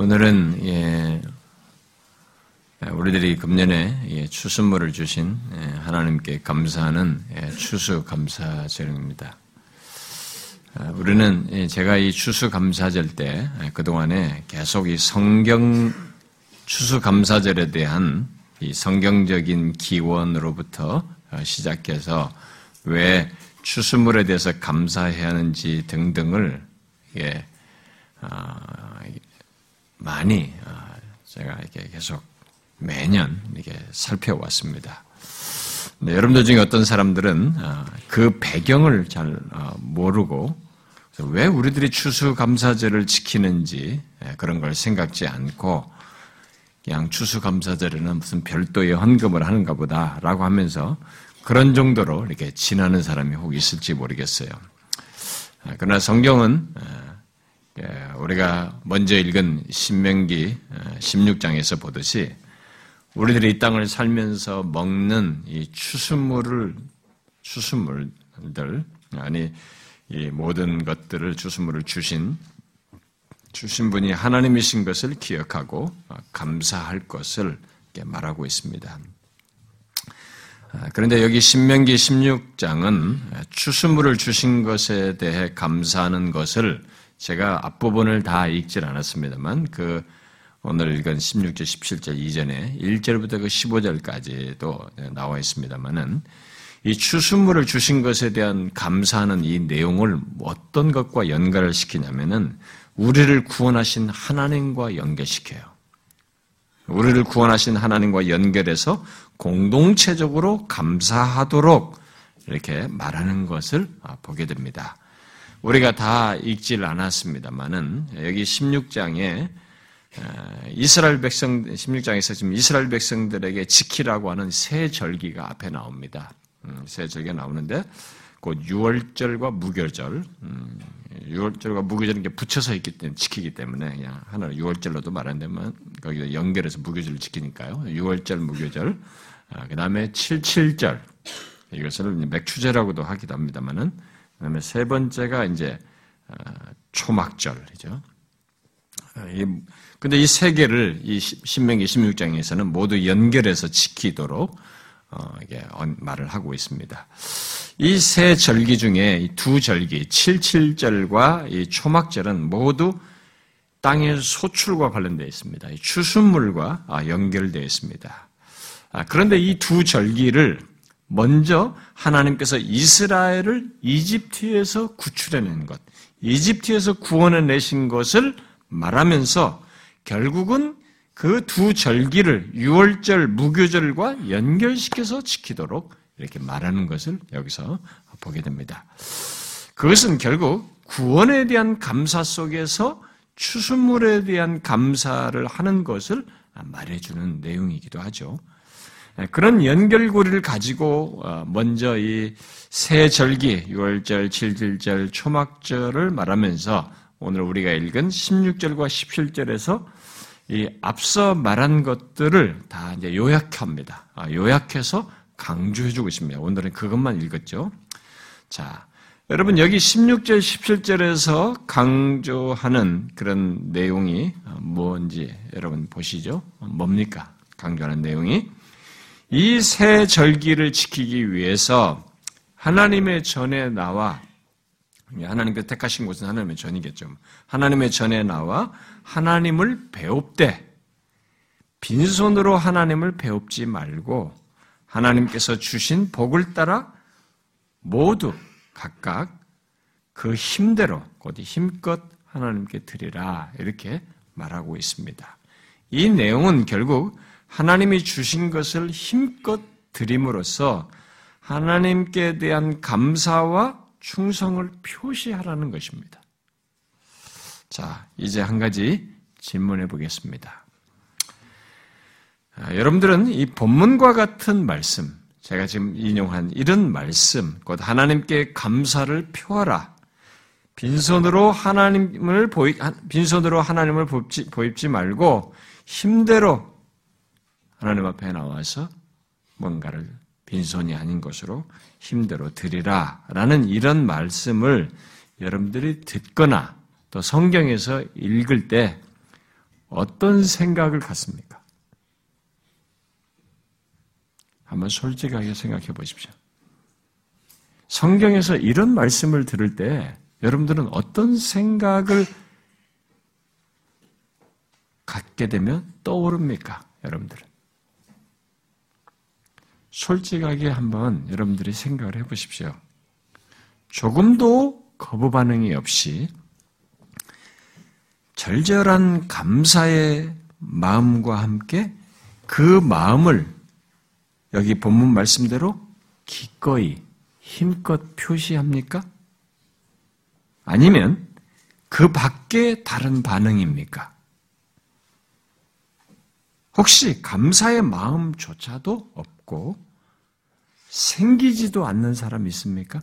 오늘은 예, 우리들이 금년에 예, 추수물을 주신 예, 하나님께 감사하는 예, 추수 감사절입니다. 아, 우리는 예, 제가 이 추수 감사절 때 예, 그동안에 계속 이 성경 추수 감사절에 대한 이 성경적인 기원으로부터 어, 시작해서 왜 추수물에 대해서 감사해야 하는지 등등을 예, 아, 많이 아, 제가 이렇게 계속 매년 이렇게 살펴왔습니다. 네, 여러분들 중에 어떤 사람들은 아, 그 배경을 잘 아, 모르고 왜 우리들이 추수감사절을 지키는지 예, 그런 걸 생각지 않고 그냥 추수감사절에는 무슨 별도의 헌금을 하는가 보다라고 하면서 그런 정도로 이렇게 지나는 사람이 혹 있을지 모르겠어요. 그러나 성경은 예, 우리가 먼저 읽은 신명기 16장에서 어, 보듯이 우리들이 이 땅을 살면서 먹는 이 추수물을 추수물들 아니 이 모든 것들을 추수물을 주신 주신 분이 하나님이신 것을 기억하고 어, 감사할 것을 말하고 있습니다. 아, 그런데 여기 신명기 16장은 추수물을 주신 것에 대해 감사하는 것을 제가 앞부분을 다 읽질 않았습니다만 그 오늘 읽은 16절, 17절 이전에 1절부터 그 15절까지도 나와 있습니다만은 이 추수물을 주신 것에 대한 감사하는 이 내용을 어떤 것과 연결을 시키냐면은 우리를 구원하신 하나님과 연결시켜요. 우리를 구원하신 하나님과 연결해서 공동체적으로 감사하도록 이렇게 말하는 것을 보게 됩니다. 우리가 다 읽질 않았습니다만은 여기 16장에 어, 이스라엘 백성 16장에서 지금 이스라엘 백성들에게 지키라고 하는 새 절기가 앞에 나옵니다. 음, 새 절기가 나오는데 곧 유월절과 무교절, 음, 유월절과 무교절은 게 붙여서 있기 때문에 지키기 때문에 그냥 하나 유월절로도 말한다면 거기다 연결해서 무교절을 지키니까요. 유월절, 무교절, 아, 그 다음에 칠칠절 이것을 맥추제라고도 하기도 합니다만은 그다음에 세 번째가 이제 어, 초막절이죠. 어, 근데 이 세 개를 이 신명기 16장에서는 모두 연결해서 지키도록 어, 말을 하고 있습니다. 이 세 절기 중에 두 절기, 77절과 이 초막절은 모두 땅의 소출과 관련되어 있습니다. 추수물과 아, 연결되어 있습니다. 아, 그런데 이 두 절기를 먼저 하나님께서 이스라엘을 이집트에서 구출해낸 것, 이집트에서 구원해 내신 것을 말하면서 결국은 그 두 절기를 유월절, 무교절과 연결시켜서 지키도록 이렇게 말하는 것을 여기서 보게 됩니다. 그것은 결국 구원에 대한 감사 속에서 추수물에 대한 감사를 하는 것을 말해주는 내용이기도 하죠. 예, 그런 연결고리를 가지고 어, 먼저 이 새 절기, 6월절, 7일절, 초막절을 말하면서 오늘 우리가 읽은 16절과 17절에서 이 앞서 말한 것들을 다 이제 요약합니다. 아, 요약해서 강조해주고 있습니다. 오늘은 그것만 읽었죠. 자, 여러분 여기 16절, 17절에서 강조하는 그런 내용이 뭔지 여러분 보시죠. 뭡니까? 강조하는 내용이 이 새 절기를 지키기 위해서 하나님의 전에 나와 하나님께 택하신 곳은 하나님의 전이겠죠. 하나님의 전에 나와 하나님을 배웁되 빈손으로 하나님을 배웁지 말고 하나님께서 주신 복을 따라 모두 각각 그 힘대로 곧 힘껏 하나님께 드리라 이렇게 말하고 있습니다. 이 내용은 결국 하나님이 주신 것을 힘껏 드림으로써 하나님께 대한 감사와 충성을 표시하라는 것입니다. 자, 이제 한 가지 질문해 보겠습니다. 아, 여러분들은 이 본문과 같은 말씀, 제가 지금 인용한 이런 말씀, 곧 하나님께 감사를 표하라. 빈손으로 하나님을 보이, 빈손으로 하나님을 보입지, 보입지 말고 힘대로 하나님 앞에 나와서 뭔가를 빈손이 아닌 것으로 힘대로 드리라 라는 이런 말씀을 여러분들이 듣거나 또 성경에서 읽을 때 어떤 생각을 갖습니까? 한번 솔직하게 생각해 보십시오. 성경에서 이런 말씀을 들을 때 여러분들은 어떤 생각을 갖게 되면 떠오릅니까? 여러분들은. 솔직하게 한번 여러분들이 생각을 해 보십시오. 조금도 거부 반응이 없이 절절한 감사의 마음과 함께 그 마음을 여기 본문 말씀대로 기꺼이 힘껏 표시합니까? 아니면 그 밖에 다른 반응입니까? 혹시 감사의 마음조차도 없고 생기지도 않는 사람 있습니까?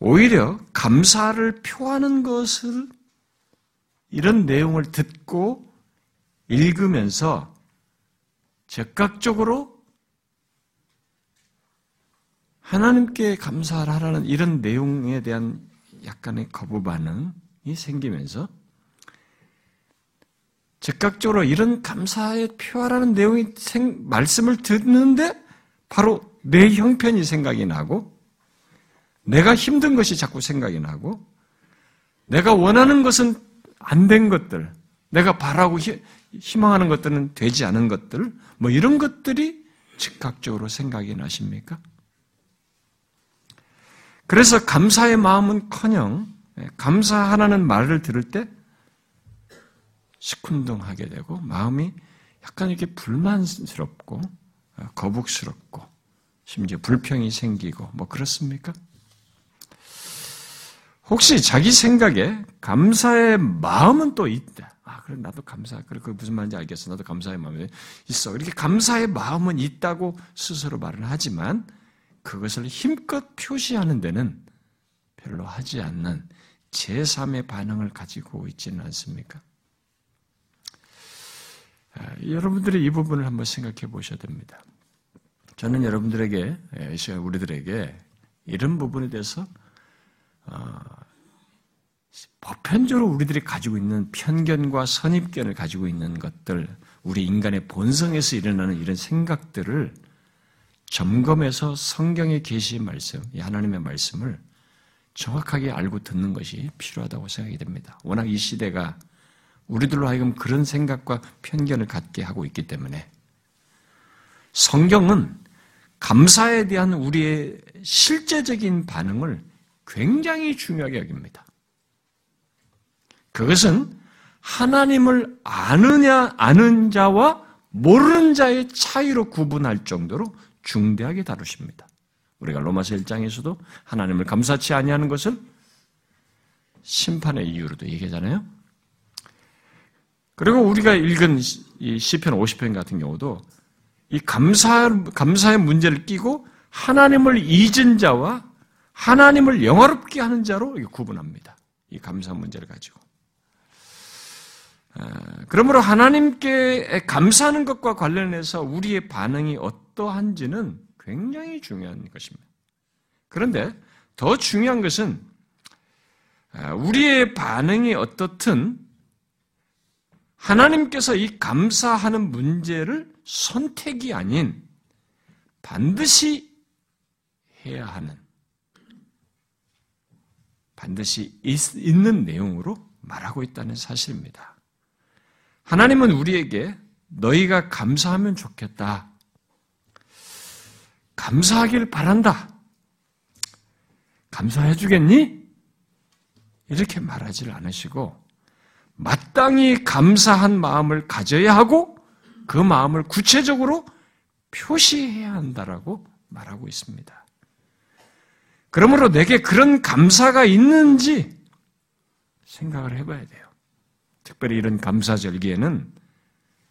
오히려 감사를 표하는 것을 이런 내용을 듣고 읽으면서 즉각적으로 하나님께 감사를 하라는 이런 내용에 대한 약간의 거부 반응이 생기면서 즉각적으로 이런 감사에 표하라는 내용이 생, 말씀을 듣는데 바로 내 형편이 생각이 나고 내가 힘든 것이 자꾸 생각이 나고 내가 원하는 것은 안 된 것들, 내가 바라고 희망하는 것들은 되지 않은 것들, 뭐 이런 것들이 즉각적으로 생각이 나십니까? 그래서 감사의 마음은 커녕 감사하라는 말을 들을 때 시큰둥하게 되고 마음이 약간 이렇게 불만스럽고 거북스럽고 심지어 불평이 생기고 뭐 그렇습니까? 혹시 자기 생각에 감사의 마음은 또 있다. 아, 그래, 나도 감사. 그래, 그 무슨 말인지 알겠어. 나도 감사의 마음이 있어. 이렇게 감사의 마음은 있다고 스스로 말은 하지만 그것을 힘껏 표시하는 데는 별로 하지 않는 제3의 반응을 가지고 있지는 않습니까? 아, 여러분들이 이 부분을 한번 생각해 보셔야 됩니다. 저는 여러분들에게, 예, 우리들에게 이런 부분에 대해서 어, 보편적으로 우리들이 가지고 있는 편견과 선입견을 가지고 있는 것들, 우리 인간의 본성에서 일어나는 이런 생각들을 점검해서 성경의 계시 말씀, 하나님의 말씀을 정확하게 알고 듣는 것이 필요하다고 생각이 됩니다. 워낙 이 시대가 우리들로 하여금 그런 생각과 편견을 갖게 하고 있기 때문에 성경은 감사에 대한 우리의 실제적인 반응을 굉장히 중요하게 여깁니다. 그것은 하나님을 아느냐, 아는 자와 모르는 자의 차이로 구분할 정도로 중대하게 다루십니다. 우리가 로마서 1장에서도 하나님을 감사치 아니하는 것을 심판의 이유로도 얘기하잖아요. 그리고 우리가 읽은 이 시편 50편 같은 경우도 이 감사 감사의 문제를 끼고 하나님을 잊은 자와 하나님을 영화롭게 하는 자로 구분합니다. 이 감사 문제를 가지고. 아, 그러므로 하나님께 감사하는 것과 관련해서 우리의 반응이 어떠한지는 굉장히 중요한 것입니다. 그런데 더 중요한 것은 아, 우리의 반응이 어떻든 하나님께서 이 감사하는 문제를 선택이 아닌 반드시 해야 하는 반드시 있는 내용으로 말하고 있다는 사실입니다. 하나님은 우리에게 너희가 감사하면 좋겠다. 감사하길 바란다. 감사해 주겠니? 이렇게 말하지를 않으시고 마땅히 감사한 마음을 가져야 하고 그 마음을 구체적으로 표시해야 한다라고 말하고 있습니다. 그러므로 내게 그런 감사가 있는지 생각을 해봐야 돼요. 특별히 이런 감사절기에는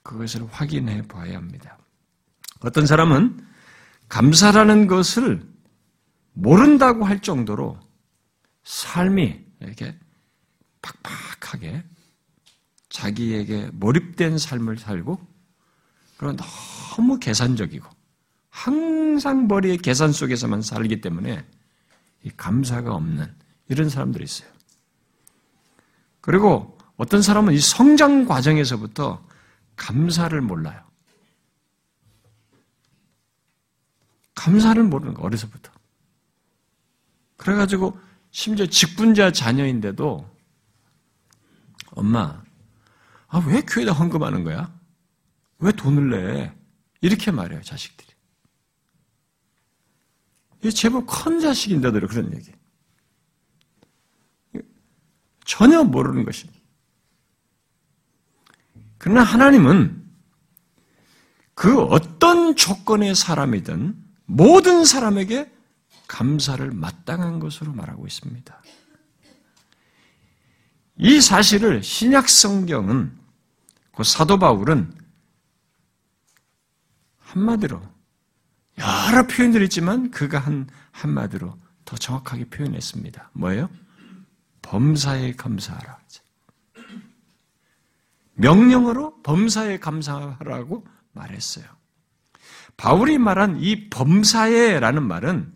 그것을 확인해 봐야 합니다. 어떤 사람은 감사라는 것을 모른다고 할 정도로 삶이 이렇게 팍팍하게 자기에게 몰입된 삶을 살고 그런 너무 계산적이고 항상 머리의 계산 속에서만 살기 때문에 감사가 없는 이런 사람들이 있어요. 그리고 어떤 사람은 이 성장 과정에서부터 감사를 몰라요. 감사를 모르는 거, 어려서부터. 그래가지고, 심지어 직분자 자녀인데도, 엄마, 아, 왜 교회에다 헌금하는 거야? 왜 돈을 내? 이렇게 말해요, 자식들이. 이 제법 큰 자식인데도 그런 얘기. 전혀 모르는 것입니다. 그러나 하나님은 그 어떤 조건의 사람이든 모든 사람에게 감사를 마땅한 것으로 말하고 있습니다. 이 사실을 신약 성경은 그 사도 바울은 한마디로 여러 표현들이 있지만 그가 한 한마디로 더 정확하게 표현했습니다. 뭐예요? 범사에 감사하라. 명령으로 범사에 감사하라고 말했어요. 바울이 말한 이 범사에라는 말은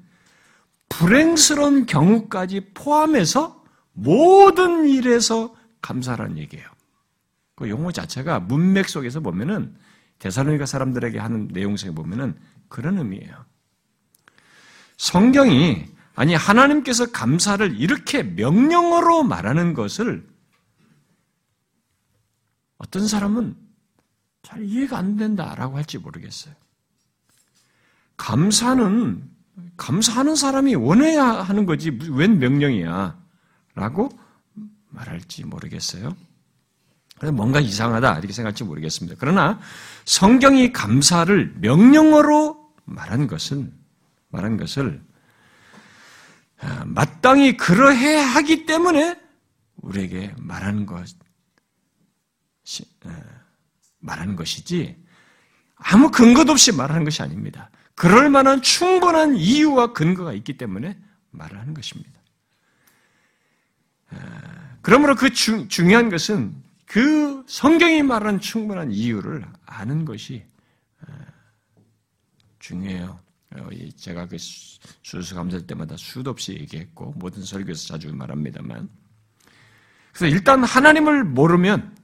불행스러운 경우까지 포함해서 모든 일에서 감사라는 얘기예요. 그 용어 자체가 문맥 속에서 보면은 대사로니가 사람들에게 하는 내용 속에 보면은 그런 의미예요. 성경이 아니 하나님께서 감사를 이렇게 명령어로 말하는 것을 어떤 사람은 잘 이해가 안 된다라고 할지 모르겠어요. 감사는 감사하는 사람이 원해야 하는 거지 웬 명령이야 라고 말할지 모르겠어요. 뭔가 이상하다 이렇게 생각할지 모르겠습니다. 그러나 성경이 감사를 명령어로 말한 것은 말한 것을 아, 마땅히 그러해야 하기 때문에 우리에게 말하는 것 말하는 것이지 아무 근거도 없이 말하는 것이 아닙니다. 그럴 만한 충분한 이유와 근거가 있기 때문에 말을 하는 것입니다. 그러므로 그 주, 중요한 것은 그 성경이 말하는 충분한 이유를 아는 것이 중요해요. 어, 제가 그 수수 감사할 때마다 수도 없이 얘기했고 모든 설교에서 자주 말합니다만 그래서 일단 하나님을 모르면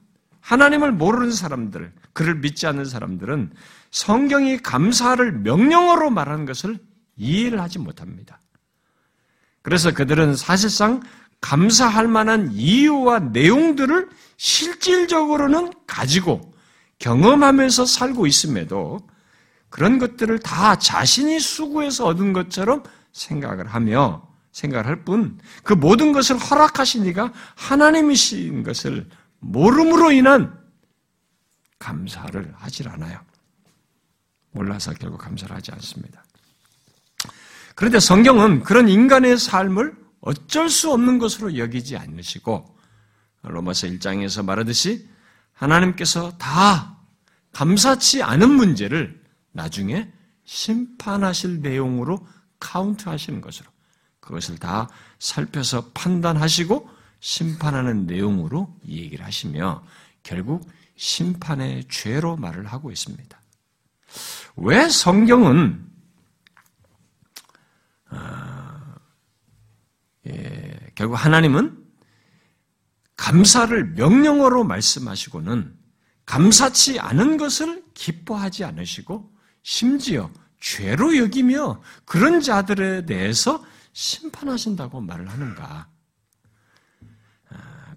하나님을 모르는 사람들, 그를 믿지 않는 사람들은 성경이 감사를 명령어로 말하는 것을 이해를 하지 못합니다. 그래서 그들은 사실상 감사할 만한 이유와 내용들을 실질적으로는 가지고 경험하면서 살고 있음에도 그런 것들을 다 자신이 수고해서 얻은 것처럼 생각을 하며 생각을 할 뿐 그 모든 것을 허락하신 이가 하나님이신 것을 모름으로 인한 감사를 하질 않아요. 몰라서 결국 감사를 하지 않습니다. 그런데 성경은 그런 인간의 삶을 어쩔 수 없는 것으로 여기지 않으시고 로마서 1장에서 말하듯이 하나님께서 다 감사치 않은 문제를 나중에 심판하실 내용으로 카운트 하시는 것으로 그것을 다 살펴서 판단하시고 심판하는 내용으로 얘기를 하시며 결국 심판의 죄로 말을 하고 있습니다. 왜 성경은 어, 예, 결국 하나님은 감사를 명령어로 말씀하시고는 감사치 않은 것을 기뻐하지 않으시고 심지어 죄로 여기며 그런 자들에 대해서 심판하신다고 말을 하는가?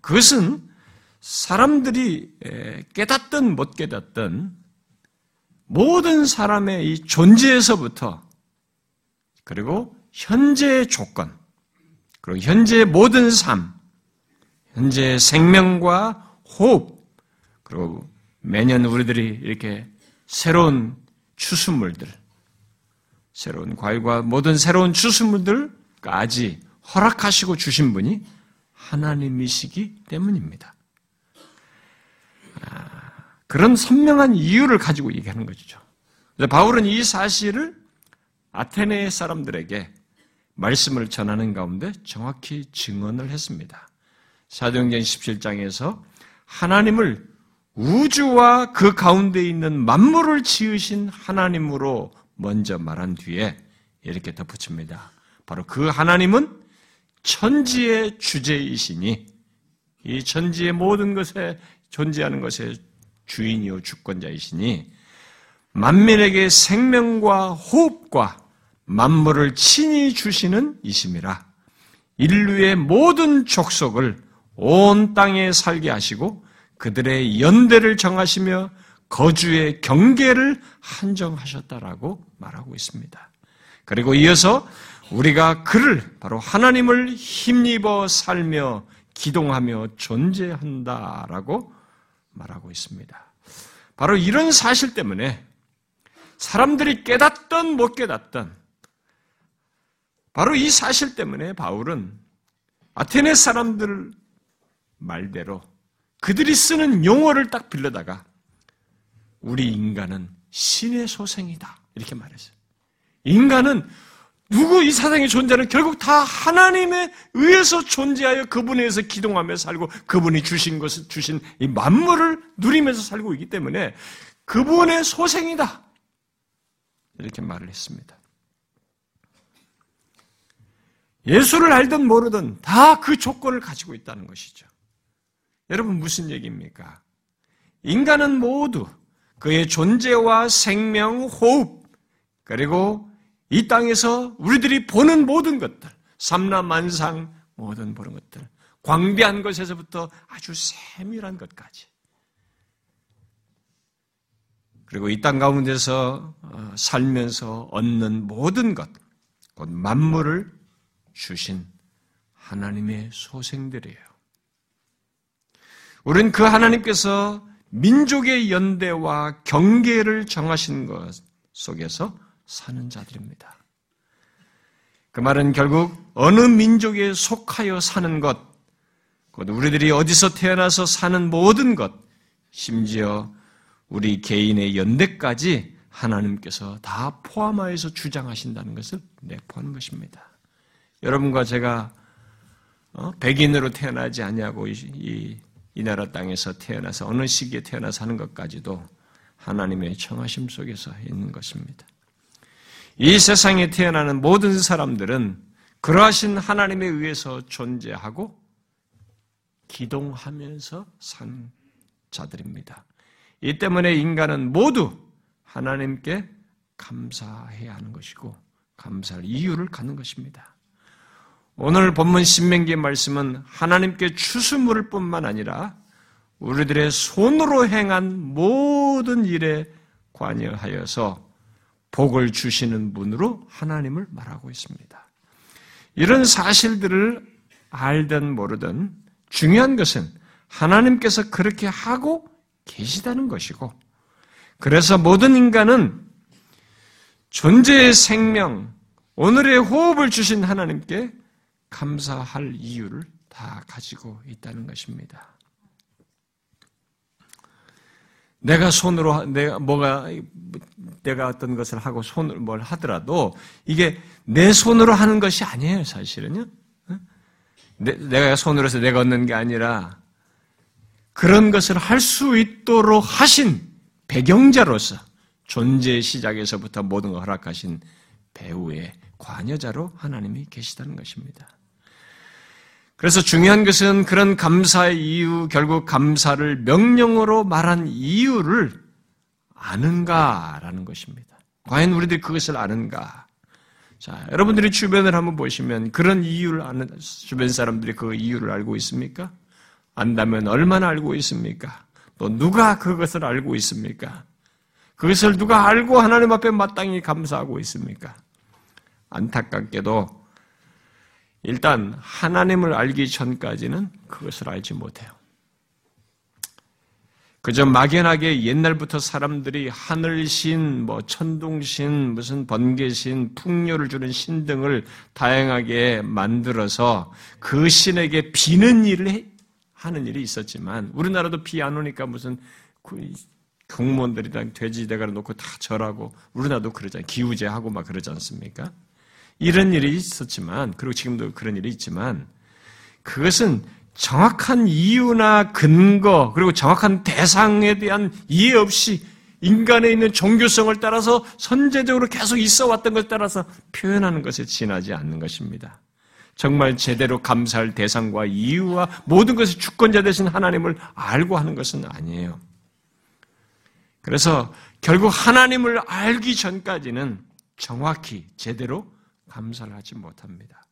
그것은 사람들이 깨닫든 못 깨닫든 모든 사람의 이 존재에서부터 그리고 현재의 조건, 그리고 현재의 모든 삶, 현재의 생명과 호흡, 그리고 매년 우리들이 이렇게 새로운 추수물들, 새로운 과일과 모든 새로운 추수물들까지 허락하시고 주신 분이 하나님이시기 때문입니다. 아, 그런 선명한 이유를 가지고 얘기하는 것이죠. 바울은 이 사실을 아테네 사람들에게 말씀을 전하는 가운데 정확히 증언을 했습니다. 사도행전 17장에서 하나님을 우주와 그 가운데 있는 만물을 지으신 하나님으로 먼저 말한 뒤에 이렇게 덧붙입니다. 바로 그 하나님은 천지의 주제이시니 이 천지의 모든 것에 존재하는 것의 주인이요 주권자이시니 만민에게 생명과 호흡과 만물을 친히 주시는 이심이라 인류의 모든 족속을 온 땅에 살게 하시고 그들의 연대를 정하시며 거주의 경계를 한정하셨다라고 말하고 있습니다. 그리고 이어서 우리가 그를 바로 하나님을 힘입어 살며 기동하며 존재한다라고 말하고 있습니다. 바로 이런 사실 때문에 사람들이 깨닫던 못 깨닫던 바로 이 사실 때문에 바울은 아테네 사람들 말대로 그들이 쓰는 용어를 딱 빌려다가 우리 인간은 신의 소생이다. 이렇게 말했어요. 인간은 누구 이 사상의 존재는 결국 다 하나님에 의해서 존재하여 그분에 의해서 기동하며 살고 그분이 주신 것을 주신 이 만물을 누리면서 살고 있기 때문에 그분의 소생이다. 이렇게 말을 했습니다. 예수를 알든 모르든 다 그 조건을 가지고 있다는 것이죠. 여러분 무슨 얘기입니까? 인간은 모두 그의 존재와 생명, 호흡, 그리고 이 땅에서 우리들이 보는 모든 것들, 삼라만상 모든 보는 것들, 광대한 것에서부터 아주 세밀한 것까지. 그리고 이 땅 가운데서 어, 살면서 얻는 모든 것, 곧 만물을 주신 하나님의 소생들이에요. 우리는 그 하나님께서 민족의 연대와 경계를 정하신 것 속에서 사는 자들입니다. 그 말은 결국 어느 민족에 속하여 사는 것, 곧 우리들이 어디서 태어나서 사는 모든 것, 심지어 우리 개인의 연대까지 하나님께서 다 포함하여서 주장하신다는 것을 내포하는 것입니다. 여러분과 제가 어, 백인으로 태어나지 않냐고 이, 이 나라 땅에서 태어나서 어느 시기에 태어나서 하는 것까지도 하나님의 청하심 속에서 있는 것입니다. 이 세상에 태어나는 모든 사람들은 그러하신 하나님에 의해서 존재하고 기동하면서 산 자들입니다. 이 때문에 인간은 모두 하나님께 감사해야 하는 것이고 감사할 이유를 갖는 것입니다. 오늘 본문 신명기의 말씀은 하나님께 추수물을 뿐만 아니라 우리들의 손으로 행한 모든 일에 관여하여서 복을 주시는 분으로 하나님을 말하고 있습니다. 이런 사실들을 알든 모르든 중요한 것은 하나님께서 그렇게 하고 계시다는 것이고, 그래서 모든 인간은 존재의 생명, 오늘의 호흡을 주신 하나님께 감사할 이유를 다 가지고 있다는 것입니다. 내가 손으로 내가 뭐가 내가 어떤 것을 하고 손을 뭘 하더라도 이게 내 손으로 하는 것이 아니에요, 사실은요. 내, 가 손으로 해서 내가 얻는 게 아니라 그런 것을 할 수 있도록 하신 배경자로서 존재 시작에서부터 모든 걸 허락하신 배우의 관여자로 하나님이 계시다는 것입니다. 그래서 중요한 것은 그런 감사의 이유, 결국 감사를 명령으로 말한 이유를 아는가라는 것입니다. 과연 우리들이 그것을 아는가? 자, 여러분들이 주변을 한번 보시면 그런 이유를 아는, 주변 사람들이 그 이유를 알고 있습니까? 안다면 얼마나 알고 있습니까? 또 누가 그것을 알고 있습니까? 그것을 누가 알고 하나님 앞에 마땅히 감사하고 있습니까? 안타깝게도 일단 하나님을 알기 전까지는 그것을 알지 못해요. 그저 막연하게 옛날부터 사람들이 하늘신, 뭐 천둥신, 무슨 번개신, 풍요를 주는 신 등을 다양하게 만들어서 그 신에게 비는 일을 하는 일이 있었지만 우리나라도 비 안 오니까 무슨 공무원들이랑 돼지 대가리 놓고 다 절하고 우리나라도 그러잖아요. 기우제하고 막 그러지 않습니까? 이런 일이 있었지만, 그리고 지금도 그런 일이 있지만, 그것은 정확한 이유나 근거, 그리고 정확한 대상에 대한 이해 없이 인간에 있는 종교성을 따라서 선제적으로 계속 있어 왔던 것에 따라서 표현하는 것에 지나지 않는 것입니다. 정말 제대로 감사할 대상과 이유와 모든 것을 주권자 되신 하나님을 알고 하는 것은 아니에요. 그래서 결국 하나님을 알기 전까지는 정확히 제대로 감사를 하지 못합니다.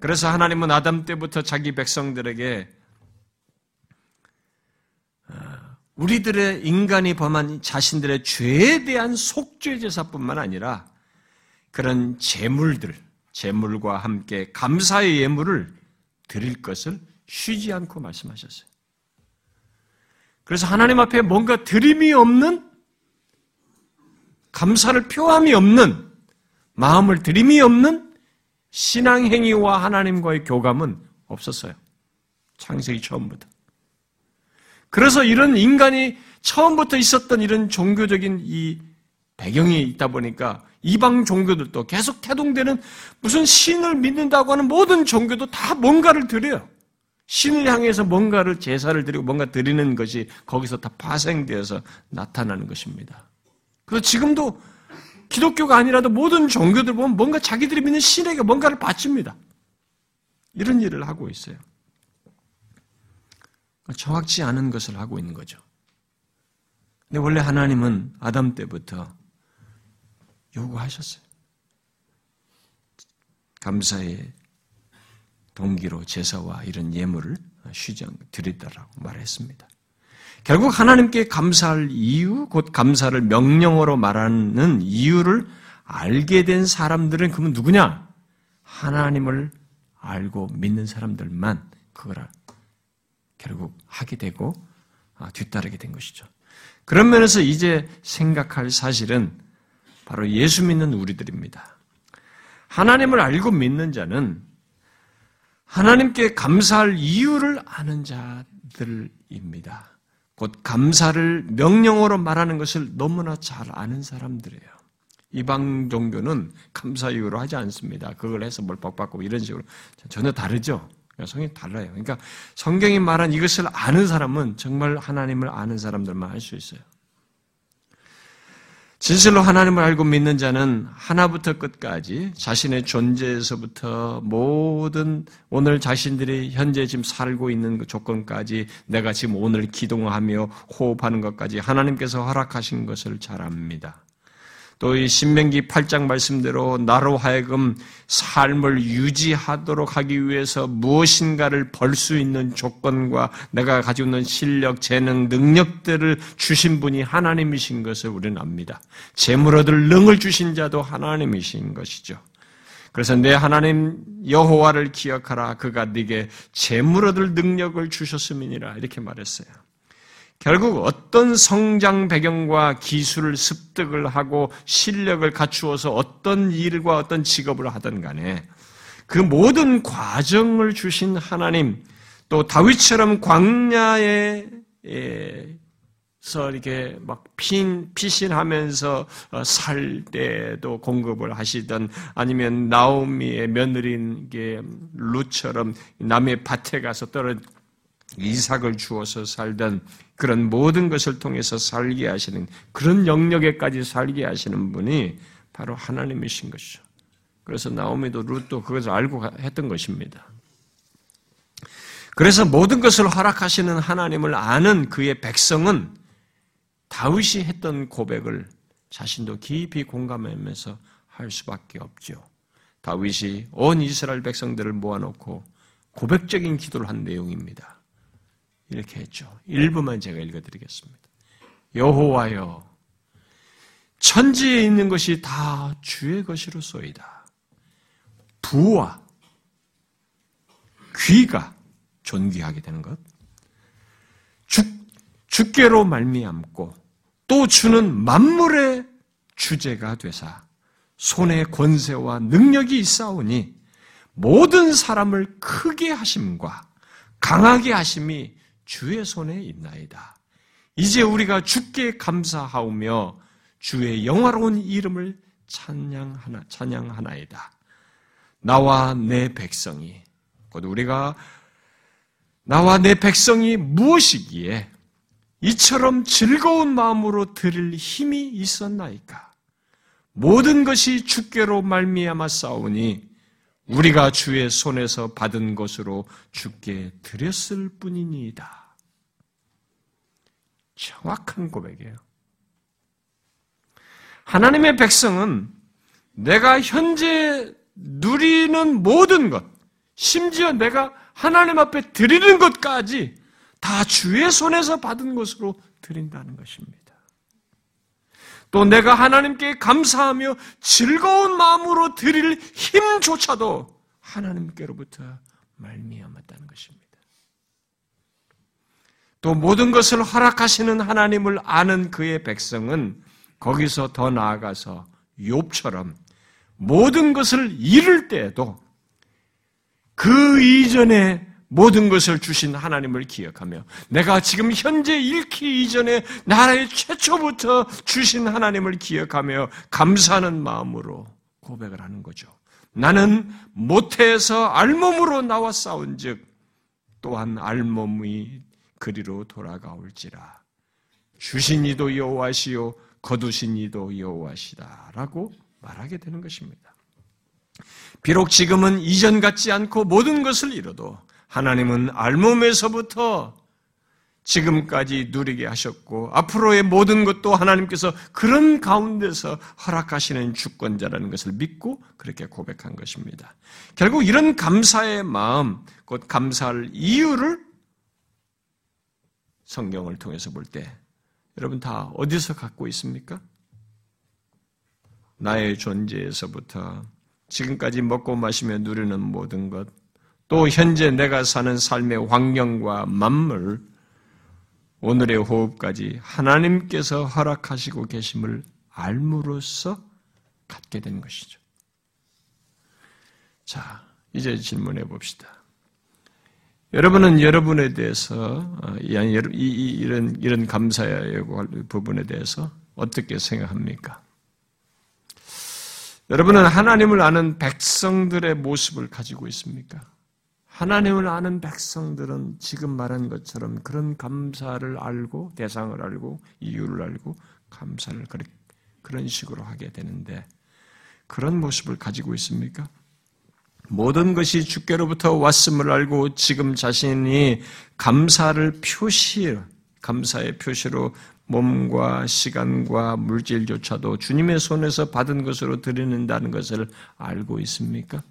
그래서 하나님은 아담 때부터 자기 백성들에게 어, 우리들의 인간이 범한 자신들의 죄에 대한 속죄 제사뿐만 아니라 그런 재물들, 재물과 함께 감사의 예물을 드릴 것을 쉬지 않고 말씀하셨어요. 그래서 하나님 앞에 뭔가 드림이 없는 감사를 표함이 없는 마음을 드림이 없는 신앙 행위와 하나님과의 교감은 없었어요. 창세기 처음부터. 그래서 이런 인간이 처음부터 있었던 이런 종교적인 이 배경이 있다 보니까 이방 종교들도 계속 태동되는 무슨 신을 믿는다고 하는 모든 종교도 다 뭔가를 드려요. 신을 향해서 뭔가를 제사를 드리고 뭔가 드리는 것이 거기서 다 파생되어서 나타나는 것입니다. 그래서 지금도 기독교가 아니라도 모든 종교들 보면 뭔가 자기들이 믿는 신에게 뭔가를 바칩니다. 이런 일을 하고 있어요. 정확치 않은 것을 하고 있는 거죠. 근데 원래 하나님은 아담 때부터 요구하셨어요. 감사의 동기로 제사와 이런 예물을 쉬지 않고 드리다라고 말했습니다. 결국 하나님께 감사할 이유, 곧 감사를 명령어로 말하는 이유를 알게 된 사람들은 그러면 누구냐? 하나님을 알고 믿는 사람들만 그걸 결국 하게 되고 아, 뒤따르게 된 것이죠. 그런 면에서 이제 생각할 사실은 바로 예수 믿는 우리들입니다. 하나님을 알고 믿는 자는 하나님께 감사할 이유를 아는 자들입니다. 곧 감사를 명령어로 말하는 것을 너무나 잘 아는 사람들이에요. 이방 종교는 감사 이유로 하지 않습니다. 그걸 해서 뭘 복받고 이런 식으로 전혀 다르죠. 성경이 달라요. 그러니까 성경이 말한 이것을 아는 사람은 정말 하나님을 아는 사람들만 할 수 있어요. 진실로 하나님을 알고 믿는 자는 하나부터 끝까지 자신의 존재에서부터 모든 오늘 자신들이 현재 지금 살고 있는 그 조건까지 내가 지금 오늘 기동하며 호흡하는 것까지 하나님께서 허락하신 것을 잘 압니다. 또 이 신명기 8장 말씀대로 나로 하여금 삶을 유지하도록 하기 위해서 무엇인가를 벌 수 있는 조건과 내가 가지고 있는 실력, 재능, 능력들을 주신 분이 하나님이신 것을 우리는 압니다. 재물 얻을 능을 주신 자도 하나님이신 것이죠. 그래서 내 하나님 여호와를 기억하라 그가 네게 재물 얻을 능력을 주셨음이니라 이렇게 말했어요. 결국 어떤 성장 배경과 기술을 습득을 하고 실력을 갖추어서 어떤 일과 어떤 직업을 하든 간에 그 모든 과정을 주신 하나님, 또 다윗처럼 광야에 서 이렇게 막 핀, 피신하면서 어, 살 때도 공급을 하시던 아니면 나오미의 며느리인 게 루처럼 남의 밭에 가서 떨어 이삭을 주어서 살던 그런 모든 것을 통해서 살게 하시는 그런 영역에까지 살게 하시는 분이 바로 하나님이신 것이죠. 그래서 나오미도 룻도 그것을 알고 했던 것입니다. 그래서 모든 것을 허락하시는 하나님을 아는 그의 백성은 다윗이 했던 고백을 자신도 깊이 공감하면서 할 수밖에 없죠. 다윗이 온 이스라엘 백성들을 모아놓고 고백적인 기도를 한 내용입니다. 이렇게 했죠. 일부만 제가 읽어드리겠습니다. 여호와여, 천지에 있는 것이 다 주의 것이로소이다. 부와 귀가 존귀하게 되는 것, 주, 주께로 말미암고 또 주는 만물의 주제가 되사 손의 권세와 능력이 있사오니 모든 사람을 크게 하심과 강하게 하심이 주의 손에 있나이다. 이제 우리가 주께 감사하오며 주의 영화로운 이름을 찬양하나, 찬양하나이다. 나와 내 백성이, 곧 우리가 나와 내 백성이 무엇이기에 이처럼 즐거운 마음으로 드릴 힘이 있었나이까? 모든 것이 주께로 말미암아 싸우니 우리가 주의 손에서 받은 것으로 죽게 드렸을 뿐이니이다. 정확한 고백이에요. 하나님의 백성은 내가 현재 누리는 모든 것, 심지어 내가 하나님 앞에 드리는 것까지 다 주의 손에서 받은 것으로 드린다는 것입니다. 또 내가 하나님께 감사하며 즐거운 마음으로 드릴 힘조차도 하나님께로부터 말미암았다는 것입니다. 또 모든 것을 허락하시는 하나님을 아는 그의 백성은 거기서 더 나아가서 욥처럼 모든 것을 잃을 때에도 그 이전에 모든 것을 주신 하나님을 기억하며 내가 지금 현재 잃기 이전에 나라의 최초부터 주신 하나님을 기억하며 감사하는 마음으로 고백을 하는 거죠. 나는 모태에서 알몸으로 나와 싸운즉 또한 알몸이 그리로 돌아가올지라 주신 이도 여호와시요 거두신 이도 여호와시다라고 말하게 되는 것입니다. 비록 지금은 이전 같지 않고 모든 것을 잃어도 하나님은 알몸에서부터 지금까지 누리게 하셨고 앞으로의 모든 것도 하나님께서 그런 가운데서 허락하시는 주권자라는 것을 믿고 그렇게 고백한 것입니다. 결국 이런 감사의 마음, 곧 감사할 이유를 성경을 통해서 볼 때 여러분 다 어디서 갖고 있습니까? 나의 존재에서부터 지금까지 먹고 마시며 누리는 모든 것, 또 현재 내가 사는 삶의 환경과 만물, 오늘의 호흡까지 하나님께서 허락하시고 계심을 알므로써 갖게 된 것이죠. 자, 이제 질문해 봅시다. 여러분은 여러분에 대해서 어, 이런 이런 감사의 부분에 대해서 어떻게 생각합니까? 여러분은 하나님을 아는 백성들의 모습을 가지고 있습니까? 하나님을 아는 백성들은 지금 말한 것처럼 그런 감사를 알고 대상을 알고 이유를 알고 감사를 그런 식으로 하게 되는데 그런 모습을 가지고 있습니까? 모든 것이 주께로부터 왔음을 알고 지금 자신이 감사를 표시, 감사의 표시로 몸과 시간과 물질조차도 주님의 손에서 받은 것으로 드리는다는 것을 알고 있습니까?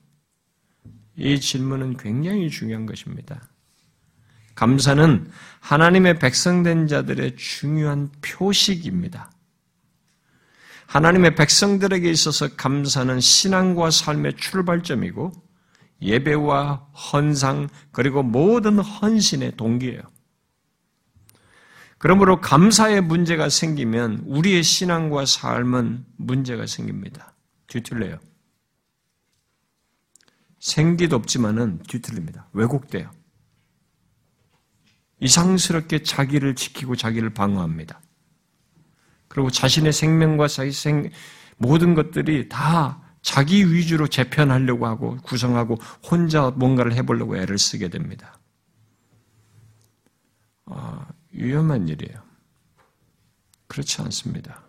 이 질문은 굉장히 중요한 것입니다. 감사는 하나님의 백성된 자들의 중요한 표식입니다. 하나님의 백성들에게 있어서 감사는 신앙과 삶의 출발점이고 예배와 헌상 그리고 모든 헌신의 동기예요. 그러므로 감사의 문제가 생기면 우리의 신앙과 삶은 문제가 생깁니다. 뒤틀려요. 생기도 없지만은 뒤틀립니다. 왜곡돼요. 이상스럽게 자기를 지키고 자기를 방어합니다. 그리고 자신의 생명과 자기 생, 모든 것들이 다 자기 위주로 재편하려고 하고 구성하고 혼자 뭔가를 해보려고 애를 쓰게 됩니다. 어, 위험한 일이에요. 그렇지 않습니다.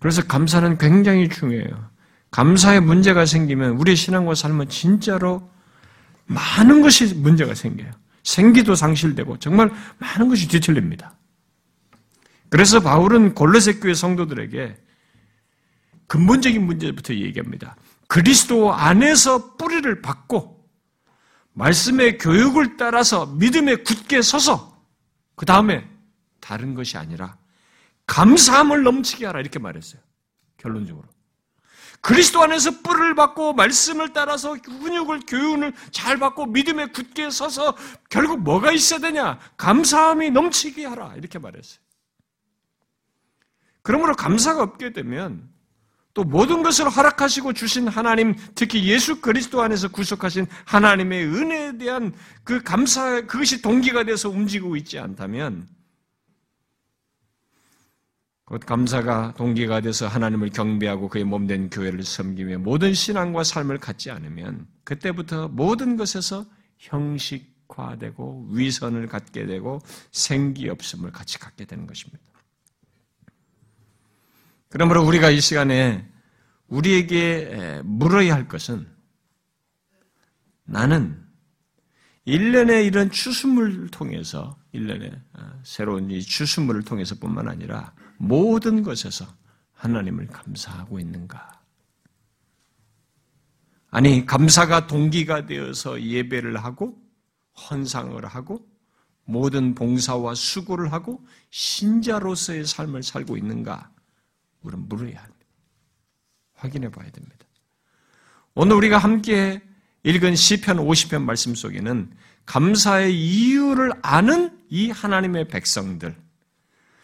그래서 감사는 굉장히 중요해요. 감사에 문제가 생기면 우리 신앙과 삶은 진짜로 많은 것이 문제가 생겨요. 생기도 상실되고 정말 많은 것이 뒤틀립니다. 그래서 바울은 골로새 교회 성도들에게 근본적인 문제부터 얘기합니다. 그리스도 안에서 뿌리를 받고 말씀의 교육을 따라서 믿음에 굳게 서서 그 다음에 다른 것이 아니라 감사함을 넘치게 하라 이렇게 말했어요. 결론적으로. 그리스도 안에서 뿔을 받고 말씀을 따라서 훈육을 교훈을 잘 받고 믿음에 굳게 서서 결국 뭐가 있어야 되냐? 감사함이 넘치게 하라 이렇게 말했어요. 그러므로 감사가 없게 되면 또 모든 것을 허락하시고 주신 하나님, 특히 예수 그리스도 안에서 구속하신 하나님의 은혜에 대한 그 감사, 그것이 동기가 돼서 움직이고 있지 않다면 곧 감사가 동기가 돼서 하나님을 경배하고 그의 몸된 교회를 섬기며 모든 신앙과 삶을 갖지 않으면 그때부터 모든 것에서 형식화되고 위선을 갖게 되고 생기 없음을 같이 갖게 되는 것입니다. 그러므로 우리가 이 시간에 우리에게 물어야 할 것은 나는 1년의 이런 추수물을 통해서 1년의 어, 새로운 이 추수물을 통해서뿐만 아니라 모든 것에서 하나님을 감사하고 있는가? 아니 감사가 동기가 되어서 예배를 하고 헌상을 하고 모든 봉사와 수고를 하고 신자로서의 삶을 살고 있는가? 우리는 물어야 합니다. 확인해 봐야 됩니다. 오늘 우리가 함께 읽은 시편 50편 말씀 속에는 감사의 이유를 아는 이 하나님의 백성들,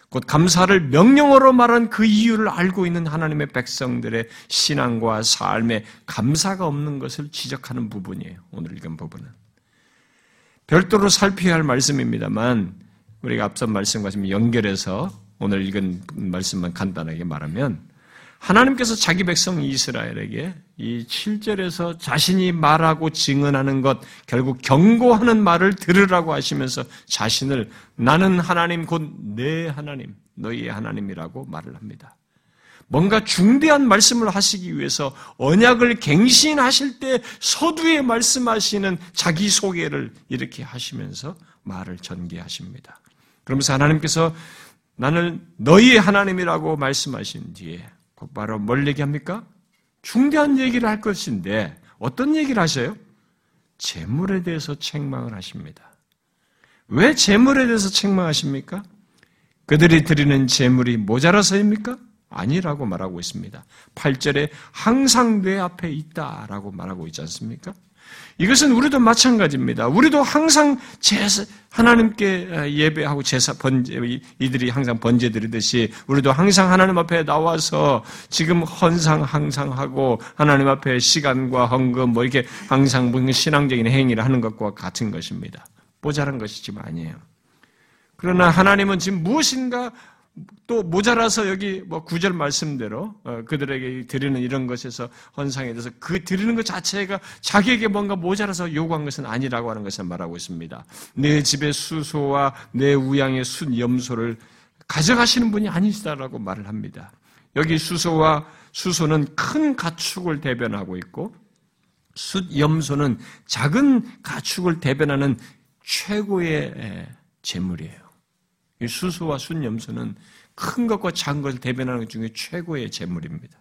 곧 감사를 명령어로 말한 그 이유를 알고 있는 하나님의 백성들의 신앙과 삶에 감사가 없는 것을 지적하는 부분이에요. 오늘 읽은 부분은. 별도로 살펴야 할 말씀입니다만, 우리가 앞선 말씀과 좀 연결해서 오늘 읽은 말씀만 간단하게 말하면, 하나님께서 자기 백성 이스라엘에게 이 7절에서 자신이 말하고 증언하는 것, 결국 경고하는 말을 들으라고 하시면서 자신을 나는 하나님 곧 내 하나님, 너희의 하나님이라고 말을 합니다. 뭔가 중대한 말씀을 하시기 위해서 언약을 갱신하실 때 서두에 말씀하시는 자기 소개를 이렇게 하시면서 말을 전개하십니다. 그러면서 하나님께서 나는 너희의 하나님이라고 말씀하신 뒤에 곧바로 뭘 얘기합니까? 중대한 얘기를 할 것인데 어떤 얘기를 하셔요? 재물에 대해서 책망을 하십니다. 왜 재물에 대해서 책망하십니까? 그들이 드리는 재물이 모자라서입니까? 아니라고 말하고 있습니다. 8절에 항상 내 앞에 있다라고 말하고 있지 않습니까? 이것은 우리도 마찬가지입니다. 우리도 항상 제사, 하나님께 예배하고 제사, 번제, 이들이 항상 번제 드리듯이 우리도 항상 하나님 앞에 나와서 지금 헌상 항상 하고 하나님 앞에 시간과 헌금 뭐 이렇게 항상 신앙적인 행위를 하는 것과 같은 것입니다. 모자란 것이 지금 아니에요. 그러나 하나님은 지금 무엇인가 또 모자라서 여기 뭐 구절 말씀대로 어, 그들에게 드리는 이런 것에서 헌상에 대해서 그 드리는 것 자체가 자기에게 뭔가 모자라서 요구한 것은 아니라고 하는 것을 말하고 있습니다. 내 집의 수소와 내 우양의 순 염소를 가져가시는 분이 아니시다라고 말을 합니다. 여기 수소와 수소는 큰 가축을 대변하고 있고 숫 염소는 작은 가축을 대변하는 최고의 재물이에요. 수소와 순염소는 큰 것과 작은 것을 대변하는 것 중에 최고의 재물입니다.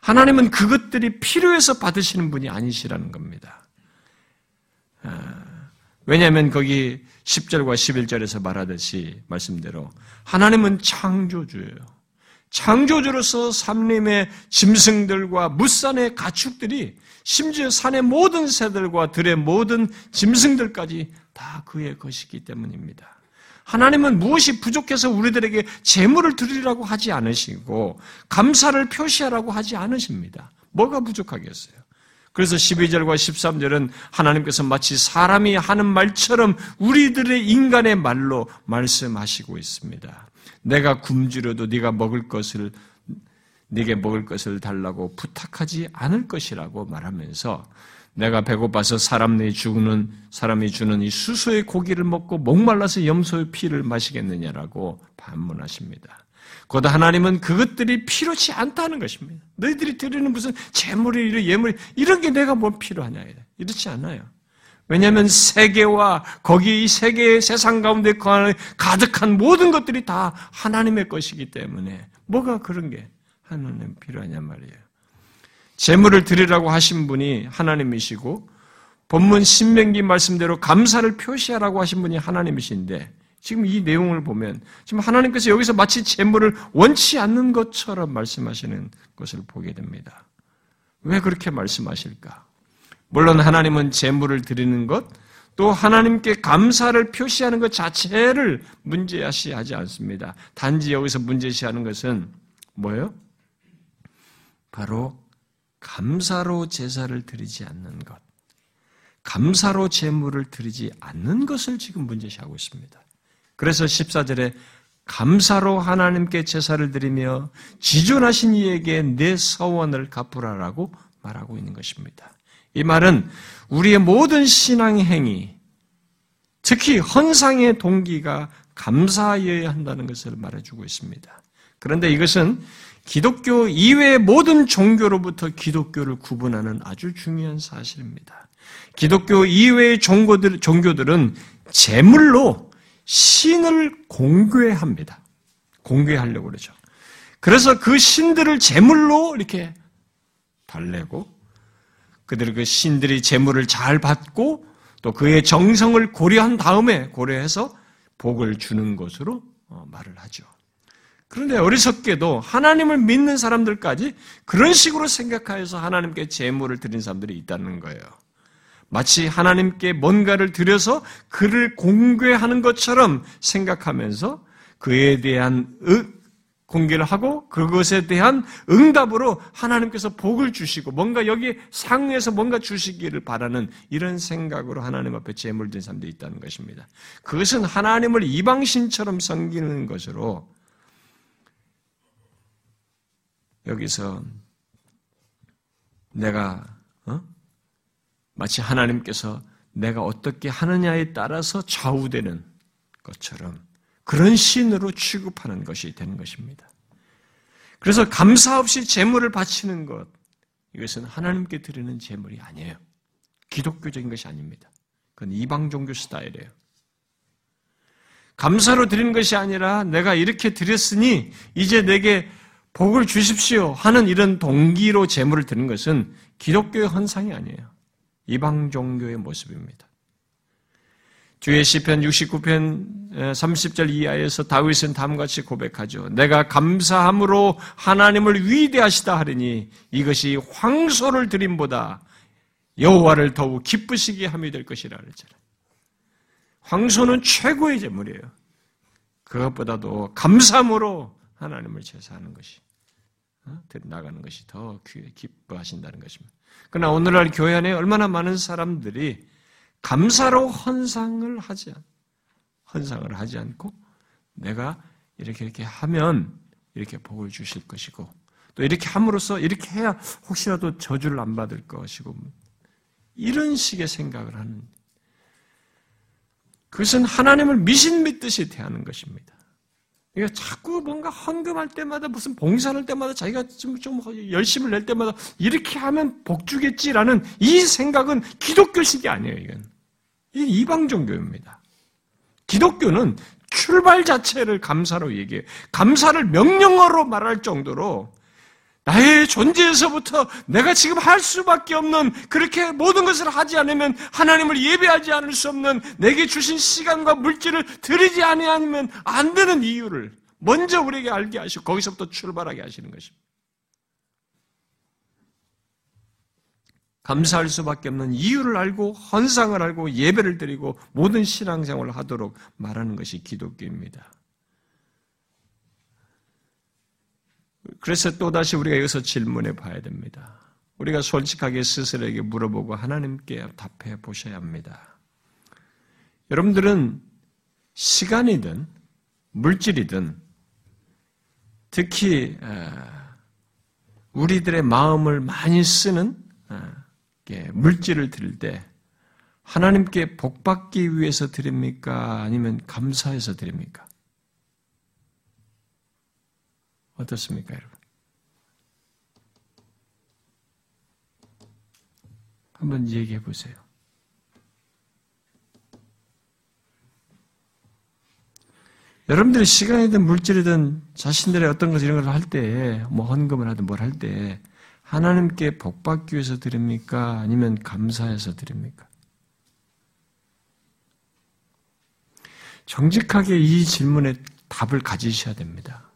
하나님은 그것들이 필요해서 받으시는 분이 아니시라는 겁니다. 아, 왜냐하면 거기 10절과 11절에서 말하듯이 말씀대로 하나님은 창조주예요. 창조주로서 삼림의 짐승들과 무산의 가축들이 심지어 산의 모든 새들과 들의 모든 짐승들까지 다 그의 것이기 때문입니다. 하나님은 무엇이 부족해서 우리들에게 재물을 드리라고 하지 않으시고 감사를 표시하라고 하지 않으십니다. 뭐가 부족하겠어요? 그래서 12절과 13절은 하나님께서 마치 사람이 하는 말처럼 우리들의 인간의 말로 말씀하시고 있습니다. 내가 굶주려도 네가 먹을 것을 네게 먹을 것을 달라고 부탁하지 않을 것이라고 말하면서 내가 배고파서 사람이 죽는 사람이 주는 이 수소의 고기를 먹고 목말라서 염소의 피를 마시겠느냐라고 반문하십니다. 곧 하나님은 그것들이 필요치 않다는 것입니다. 너희들이 드리는 무슨 재물이 예물이 이런 게 내가 뭘 필요하냐 이렇지 않아요. 왜냐하면 세계와 거기 이 세계의 세상 가운데 가득한 모든 것들이 다 하나님의 것이기 때문에 뭐가 그런 게 하나님 필요하냐 말이에요. 재물을 드리라고 하신 분이 하나님이시고 본문 신명기 말씀대로 감사를 표시하라고 하신 분이 하나님이신데 지금 이 내용을 보면 지금 하나님께서 여기서 마치 재물을 원치 않는 것처럼 말씀하시는 것을 보게 됩니다. 왜 그렇게 말씀하실까? 물론 하나님은 재물을 드리는 것, 또 하나님께 감사를 표시하는 것 자체를 문제시하지 않습니다. 단지 여기서 문제시하는 것은 뭐예요? 바로 감사로 제사를 드리지 않는 것, 감사로 제물을 드리지 않는 것을 지금 문제시하고 있습니다. 그래서 14절에 감사로 하나님께 제사를 드리며 지존하신 이에게 내 서원을 갚으라라고 말하고 있는 것입니다. 이 말은 우리의 모든 신앙 행위, 특히 헌상의 동기가 감사여야 한다는 것을 말해주고 있습니다. 그런데 이것은 기독교 이외의 모든 종교로부터 기독교를 구분하는 아주 중요한 사실입니다. 기독교 이외의 종교들, 종교들은 제물로 신을 공개합니다. 공개하려고 그러죠. 그래서 그 신들을 제물로 이렇게 달래고 그들의 그 신들이 제물을 잘 받고 또 그의 정성을 고려한 다음에 고려해서 복을 주는 것으로 어, 말을 하죠. 그런데 어리석게도 하나님을 믿는 사람들까지 그런 식으로 생각하여서 하나님께 제물을 드린 사람들이 있다는 거예요. 마치 하나님께 뭔가를 드려서 그를 공개하는 것처럼 생각하면서 그에 대한 공개를 하고 그것에 대한 응답으로 하나님께서 복을 주시고 뭔가 여기 상에서 뭔가 주시기를 바라는 이런 생각으로 하나님 앞에 제물 든 사람들이 있다는 것입니다. 그것은 하나님을 이방신처럼 섬기는 것으로 여기서 내가 어? 마치 하나님께서 내가 어떻게 하느냐에 따라서 좌우되는 것처럼 그런 신으로 취급하는 것이 되는 것입니다. 그래서 감사 없이 재물을 바치는 것, 이것은 하나님께 드리는 재물이 아니에요. 기독교적인 것이 아닙니다. 그건 이방 종교 스타일이에요. 감사로 드리는 것이 아니라 내가 이렇게 드렸으니 이제 내게 복을 주십시오 하는 이런 동기로 재물을 드는 것은 기독교의 헌상이 아니에요. 이방 종교의 모습입니다. 주의 시편 69편 30절 이하에서 다윗은 다음같이 고백하죠. 내가 감사함으로 하나님을 위대하시다 하리니 이것이 황소를 드림보다 여호와를 더욱 기쁘시게 함이 될 것이라 그랬잖아요. 황소는 최고의 제물이에요. 그것보다도 감사함으로 하나님을 제사하는 것이 어? 나가는 것이 더 기뻐하신다는 것입니다. 그러나 오늘날 교회 안에 얼마나 많은 사람들이 감사로 헌상을 하지 않, 헌상을 하지 않고 내가 이렇게 이렇게 하면 이렇게 복을 주실 것이고 또 이렇게 함으로써 이렇게 해야 혹시라도 저주를 안 받을 것이고 이런 식의 생각을 하는 그것은 하나님을 미신 믿듯이 대하는 것입니다. 그러니까 자꾸 뭔가 헌금할 때마다 무슨 봉사할 때마다 자기가 좀, 좀 열심을 낼 때마다 이렇게 하면 복 주겠지라는 이 생각은 기독교식이 아니에요, 이건. 이 이방 종교입니다. 기독교는 출발 자체를 감사로 얘기해요. 감사를 명령어로 말할 정도로 나의 존재에서부터 내가 지금 할 수밖에 없는 그렇게 모든 것을 하지 않으면 하나님을 예배하지 않을 수 없는 내게 주신 시간과 물질을 드리지 아니하면 안 되는 이유를 먼저 우리에게 알게 하시고 거기서부터 출발하게 하시는 것입니다. 감사할 수밖에 없는 이유를 알고 헌상을 알고 예배를 드리고 모든 신앙생활을 하도록 말하는 것이 기독교입니다. 그래서 또다시 우리가 여기서 질문해 봐야 됩니다. 우리가 솔직하게 스스로에게 물어보고 하나님께 답해 보셔야 합니다. 여러분들은 시간이든 물질이든 특히 우리들의 마음을 많이 쓰는 물질을 드릴 때 하나님께 복받기 위해서 드립니까? 아니면 감사해서 드립니까? 어떻습니까, 여러분? 한번 얘기해 보세요. 여러분들이 시간이든 물질이든 자신들의 어떤 것 이런 걸 할 때, 뭐 헌금을 하든 뭘 할 때, 하나님께 복받기 위해서 드립니까? 아니면 감사해서 드립니까? 정직하게 이 질문에 답을 가지셔야 됩니다.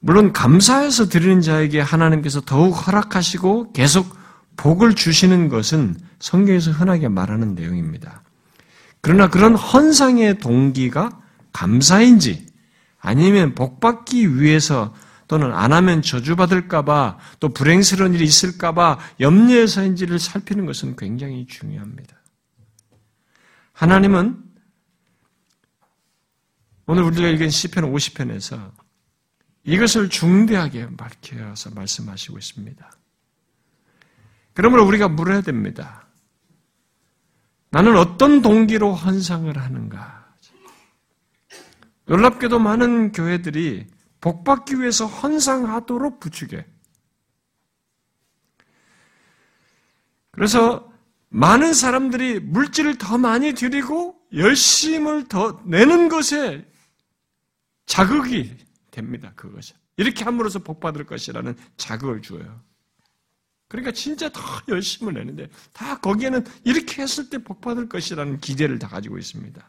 물론 감사해서 드리는 자에게 하나님께서 더욱 허락하시고 계속 복을 주시는 것은 성경에서 흔하게 말하는 내용입니다. 그러나 그런 헌상의 동기가 감사인지 아니면 복받기 위해서 또는 안 하면 저주받을까봐 또 불행스러운 일이 있을까봐 염려해서인지를 살피는 것은 굉장히 중요합니다. 하나님은 오늘 우리가 읽은 시편 50편에서 이것을 중대하게 밝혀서 말씀하시고 있습니다. 그러므로 우리가 물어야 됩니다. 나는 어떤 동기로 환상을 하는가? 놀랍게도 많은 교회들이 복받기 위해서 헌상하도록 부추게. 그래서 많은 사람들이 물질을 더 많이 들이고 열심을 더 내는 것에 자극이 됩니다. 그것이. 이렇게 함으로써 복받을 것이라는 자극을 주어요. 그러니까 진짜 더 열심을 내는데 다 거기에는 이렇게 했을 때 복받을 것이라는 기대를 다 가지고 있습니다.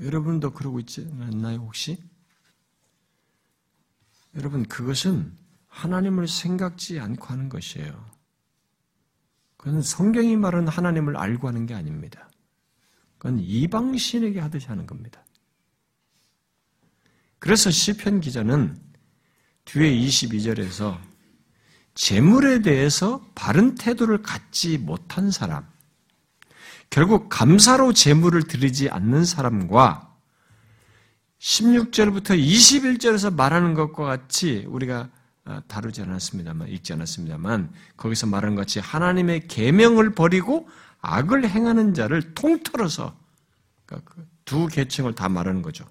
여러분도 그러고 있지 않나요, 혹시? 여러분, 그것은 하나님을 생각지 않고 하는 것이에요. 그건 성경이 말하는 하나님을 알고 하는 게 아닙니다. 그건 이방신에게 하듯이 하는 겁니다. 그래서 시편 기자는 뒤에 22절에서 재물에 대해서 바른 태도를 갖지 못한 사람, 결국 감사로 재물을 드리지 않는 사람과 16절부터 21절에서 말하는 것과 같이 우리가 아, 다루지 않았습니다만 읽지 않았습니다만 거기서 것 같이 하나님의 계명을 버리고 악을 행하는 자를 통틀어서 그러니까 그두 계층을 다 말하는 거죠.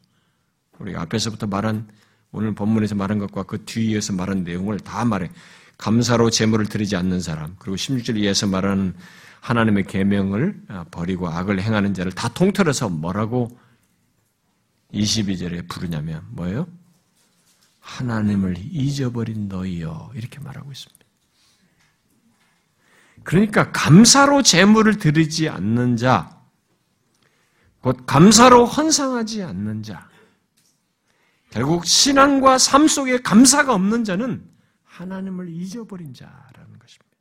우리가 앞에서부터 말한 오늘 본문에서 말한 것과 그 뒤에서 말한 내용을 다 말해. 감사로 재물을 드리지 않는 사람, 그리고 16절 이에서 말하는 하나님의 계명을 아, 버리고 악을 행하는 자를 다 통틀어서 뭐라고 22절에 부르냐면 뭐예요? 하나님을 잊어버린 너희여 이렇게 말하고 있습니다. 그러니까 감사로 재물을 드리지 않는 자, 곧 감사로 헌상하지 않는 자, 결국 신앙과 삶 속에 감사가 없는 자는 하나님을 잊어버린 자라는 것입니다.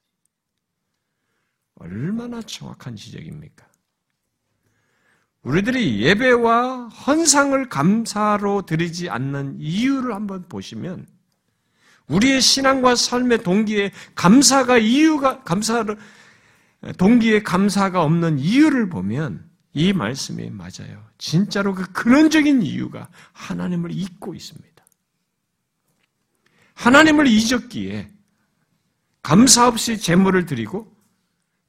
얼마나 정확한 지적입니까? 우리들이 예배와 헌상을 감사로 드리지 않는 이유를 한번 보시면 우리의 신앙과 삶의 동기에 감사가 이유가 감사를 동기에 감사가 없는 이유를 보면 이 말씀이 맞아요. 진짜로 그 근원적인 이유가 하나님을 잊고 있습니다. 하나님을 잊었기에 감사 없이 재물을 드리고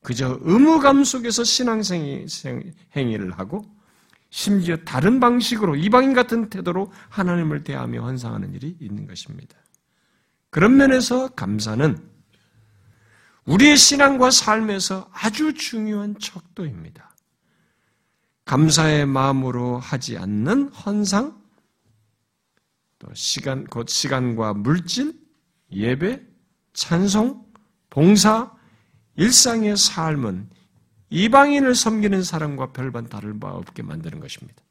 그저 의무감 속에서 신앙행위를 하고 심지어 다른 방식으로 이방인 같은 태도로 하나님을 대하며 헌상하는 일이 있는 것입니다. 그런 면에서 감사는 우리의 신앙과 삶에서 아주 중요한 척도입니다. 감사의 마음으로 하지 않는 헌상, 또 시간, 곧 시간과 물질, 예배, 찬송, 봉사, 일상의 삶은 이방인을 섬기는 사람과 별반 다를 바 없게 만드는 것입니다.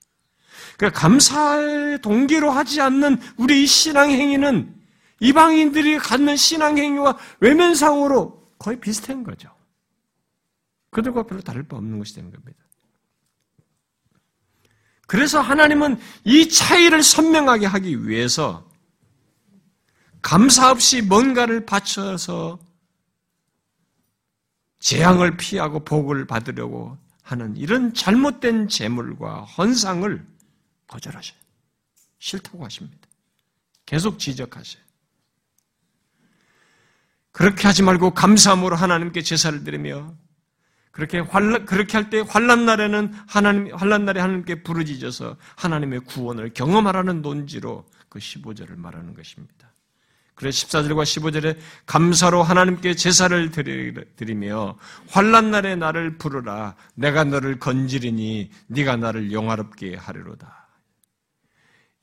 그러니까 감사의 동기로 하지 않는 우리 신앙 행위는 이방인들이 갖는 신앙 행위와 외면상으로 거의 비슷한 거죠. 그들과 별로 다를 바 없는 것이 되는 겁니다. 그래서 하나님은 이 차이를 선명하게 하기 위해서 감사 없이 뭔가를 바쳐서 재앙을 피하고 복을 받으려고 하는 이런 잘못된 재물과 헌상을 거절하셔요. 싫다고 하십니다. 계속 지적하세요. 그렇게 하지 말고 감사함으로 하나님께 제사를 드리며 그렇게 환란, 그렇게 할 때 환란 날에는 하나님 환란 날에 하나님께 부르짖어서 하나님의 구원을 경험하라는 논지로 그 15절을 말하는 것입니다. 그래서 14절과 15절에 감사로 하나님께 제사를 드리며 환란 날에 나를 부르라 내가 너를 건지리니 네가 나를 영화롭게 하리로다.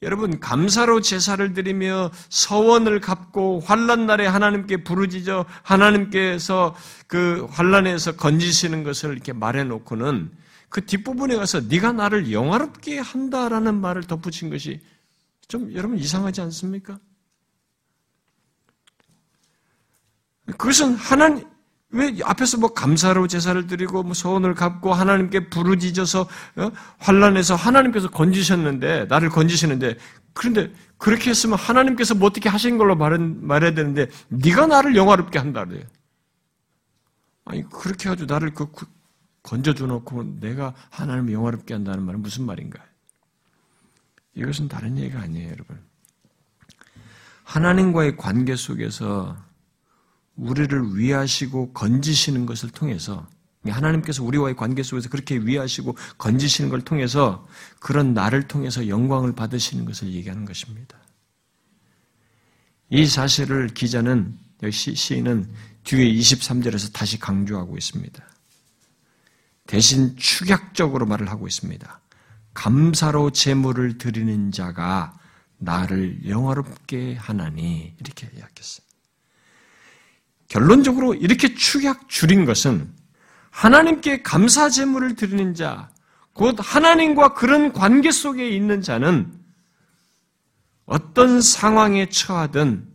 여러분 감사로 제사를 드리며 서원을 갚고 환란 날에 하나님께 부르짖어 하나님께서 그 환란에서 건지시는 것을 이렇게 말해 놓고는 그 뒷부분에 가서 네가 나를 영화롭게 한다라는 말을 덧붙인 것이 좀 여러분 이상하지 않습니까? 그것은 하나님, 왜 앞에서 뭐 감사로 제사를 드리고 뭐 소원을 갚고 하나님께 부르짖어서 어? 환란에서 하나님께서 건지셨는데 나를 건지시는데 그런데 그렇게 했으면 하나님께서 뭐 어떻게 하신 걸로 말은, 말해야 되는데 네가 나를 영화롭게 한다 그래요. 아니 그렇게 해가지고 나를 그, 그 건져줘 놓고 내가 하나님을 영화롭게 한다는 말은 무슨 말인가? 이것은 다른 얘기가 아니에요, 여러분. 하나님과의 관계 속에서 우리를 위하시고 건지시는 것을 통해서 하나님께서 우리와의 관계 속에서 그렇게 위하시고 건지시는 걸 통해서 그런 나를 통해서 영광을 받으시는 것을 얘기하는 것입니다. 이 사실을 기자는 시, 시인은 뒤에 23절에서 다시 강조하고 있습니다. 대신 축약적으로 말을 하고 있습니다. 감사로 제물을 드리는 자가 나를 영화롭게 하나니 이렇게 이야기했어요. 결론적으로 이렇게 축약 줄인 것은 하나님께 감사 제물을 드리는 자, 곧 하나님과 그런 관계 속에 있는 자는 어떤 상황에 처하든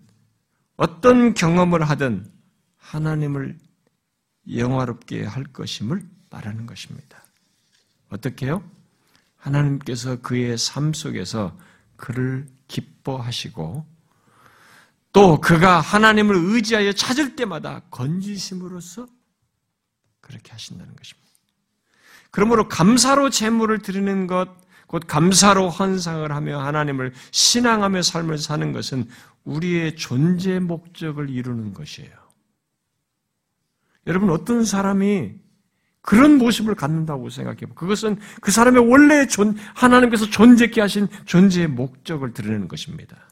어떤 경험을 하든 하나님을 영화롭게 할 것임을 말하는 것입니다. 어떻게 요? 하나님께서 그의 삶 속에서 그를 기뻐하시고 또 그가 하나님을 의지하여 찾을 때마다 건지심으로써 그렇게 하신다는 것입니다. 그러므로 감사로 제물을 드리는 것, 곧 감사로 헌상을 하며 하나님을 신앙하며 삶을 사는 것은 우리의 존재 목적을 이루는 것이에요. 여러분 어떤 사람이 그런 모습을 갖는다고 생각해요. 그것은 그 사람의 원래 존, 하나님께서 존재케 하신 존재의 목적을 드러내는 것입니다.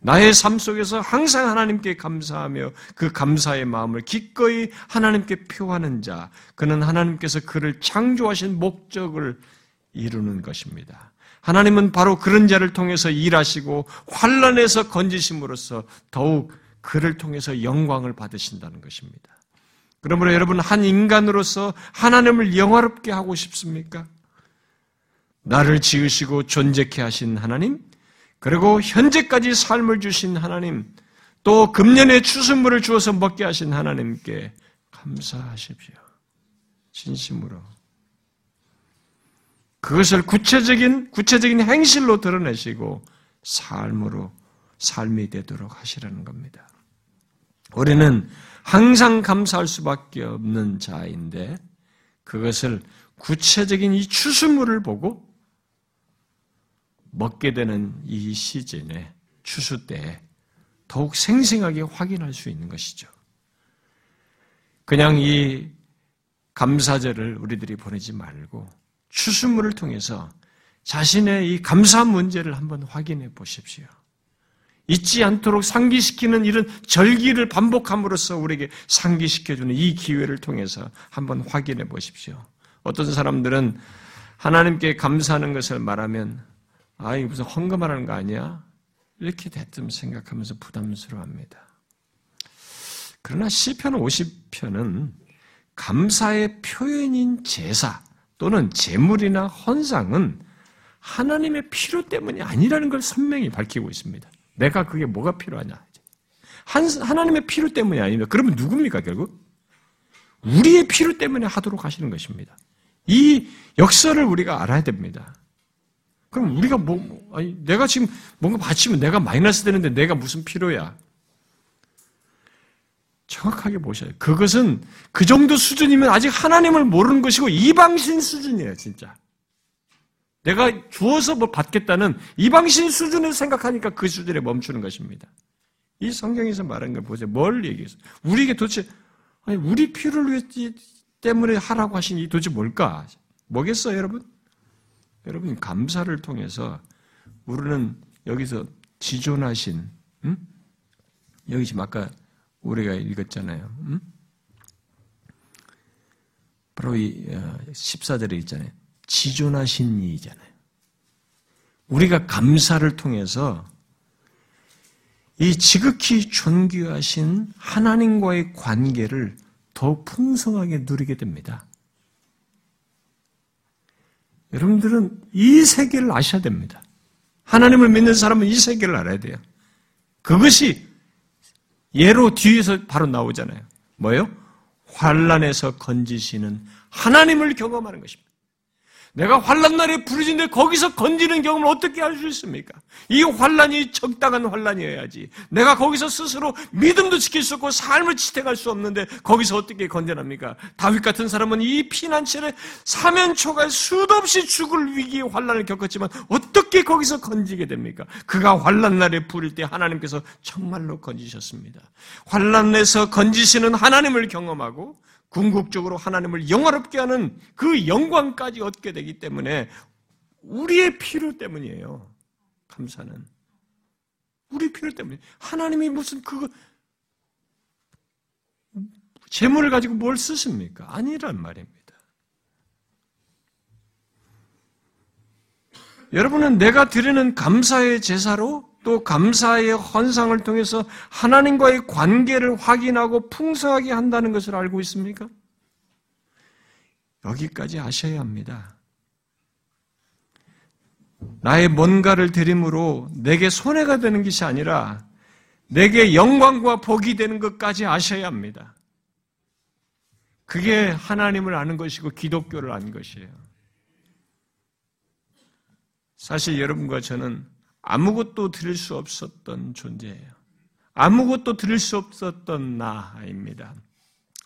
나의 삶 속에서 항상 하나님께 감사하며 그 감사의 마음을 기꺼이 하나님께 표하는 자, 그는 하나님께서 그를 창조하신 목적을 이루는 것입니다. 하나님은 바로 그런 자를 통해서 일하시고 환란에서 건지심으로써 더욱 그를 통해서 영광을 받으신다는 것입니다. 그러므로 여러분 한 인간으로서 하나님을 영화롭게 하고 싶습니까? 나를 지으시고 존재케 하신 하나님, 그리고 현재까지 삶을 주신 하나님, 또 금년에 추수물을 주어서 먹게 하신 하나님께 감사하십시오. 진심으로. 그것을 구체적인, 구체적인 행실로 드러내시고 삶으로, 삶이 되도록 하시라는 겁니다. 우리는 항상 감사할 수밖에 없는 자인데 그것을 구체적인 이 추수물을 보고 먹게 되는 이 시즌에 추수 때 더욱 생생하게 확인할 수 있는 것이죠. 그냥 이 감사절을 우리들이 보내지 말고 추수물을 통해서 자신의 이 감사 문제를 한번 확인해 보십시오. 잊지 않도록 상기시키는 이런 절기를 반복함으로써 우리에게 상기시켜주는 이 기회를 통해서 한번 확인해 보십시오. 어떤 사람들은 하나님께 감사하는 것을 말하면 아, 이 무슨 헌금하라는 거 아니야? 이렇게 대뜸 생각하면서 부담스러워합니다. 그러나 시편 50편은 감사의 표현인 제사 또는 제물이나 헌상은 하나님의 필요 때문이 아니라는 걸 선명히 밝히고 있습니다. 내가 그게 뭐가 필요하냐? 하나님의 필요 때문이 아닙니다. 그러면 누굽니까, 결국? 우리의 필요 때문에 하도록 하시는 것입니다. 이 역사를 우리가 알아야 됩니다. 그럼 우리가 뭐, 아니, 내가 지금 뭔가 바치면 내가 마이너스 되는데 내가 무슨 필요야? 정확하게 보셔야 돼요. 그것은 그 정도 수준이면 아직 하나님을 모르는 것이고 이방신 수준이에요, 진짜. 내가 주어서 뭐 받겠다는 이방신 수준을 생각하니까 그 수준에 멈추는 것입니다. 이 성경에서 말한 걸 보세요. 뭘 얘기해서? 우리에게 도대체, 아니, 우리 필요를 위해 때문에 하라고 하신 이 도대체 뭘까? 뭐겠어요, 여러분? 여러분, 감사를 통해서 우리는 여기서 지존하신, 응? 여기 지금 아까 우리가 읽었잖아요. 응? 바로 이 14절에 어, 있잖아요. 지존하신 이잖아요. 우리가 감사를 통해서 이 지극히 존귀하신 하나님과의 관계를 더 풍성하게 누리게 됩니다. 여러분들은 이 세계를 아셔야 됩니다. 하나님을 믿는 사람은 이 세계를 알아야 돼요. 그것이 예로 뒤에서 바로 나오잖아요. 뭐요? 환란에서 건지시는 하나님을 경험하는 것입니다. 내가 환란 날에 부르짖는데 거기서 건지는 경험을 어떻게 할 수 있습니까? 이 환란이 적당한 환란이어야지. 내가 거기서 스스로 믿음도 지킬 수 없고 삶을 지탱할 수 없는데 거기서 어떻게 건져납니까? 다윗 같은 사람은 이 피난처에 사면초가 수도 없이 죽을 위기의 환란을 겪었지만 어떻게 거기서 건지게 됩니까? 그가 환란 날에 부를 때 하나님께서 정말로 건지셨습니다. 환란에서 건지시는 하나님을 경험하고 궁극적으로 하나님을 영화롭게 하는 그 영광까지 얻게 되기 때문에 우리의 필요 때문이에요. 감사는. 우리 필요 때문에. 하나님이 무슨 그거, 재물을 가지고 뭘 쓰십니까? 아니란 말입니다. 여러분은 내가 드리는 감사의 제사로 또 감사의 헌상을 통해서 하나님과의 관계를 확인하고 풍성하게 한다는 것을 알고 있습니까? 여기까지 아셔야 합니다. 나의 뭔가를 드림으로 내게 손해가 되는 것이 아니라 내게 영광과 복이 되는 것까지 아셔야 합니다. 그게 하나님을 아는 것이고 기독교를 아는 것이에요. 사실 여러분과 저는 아무것도 드릴 수 없었던 존재예요. 아무것도 드릴 수 없었던 나입니다.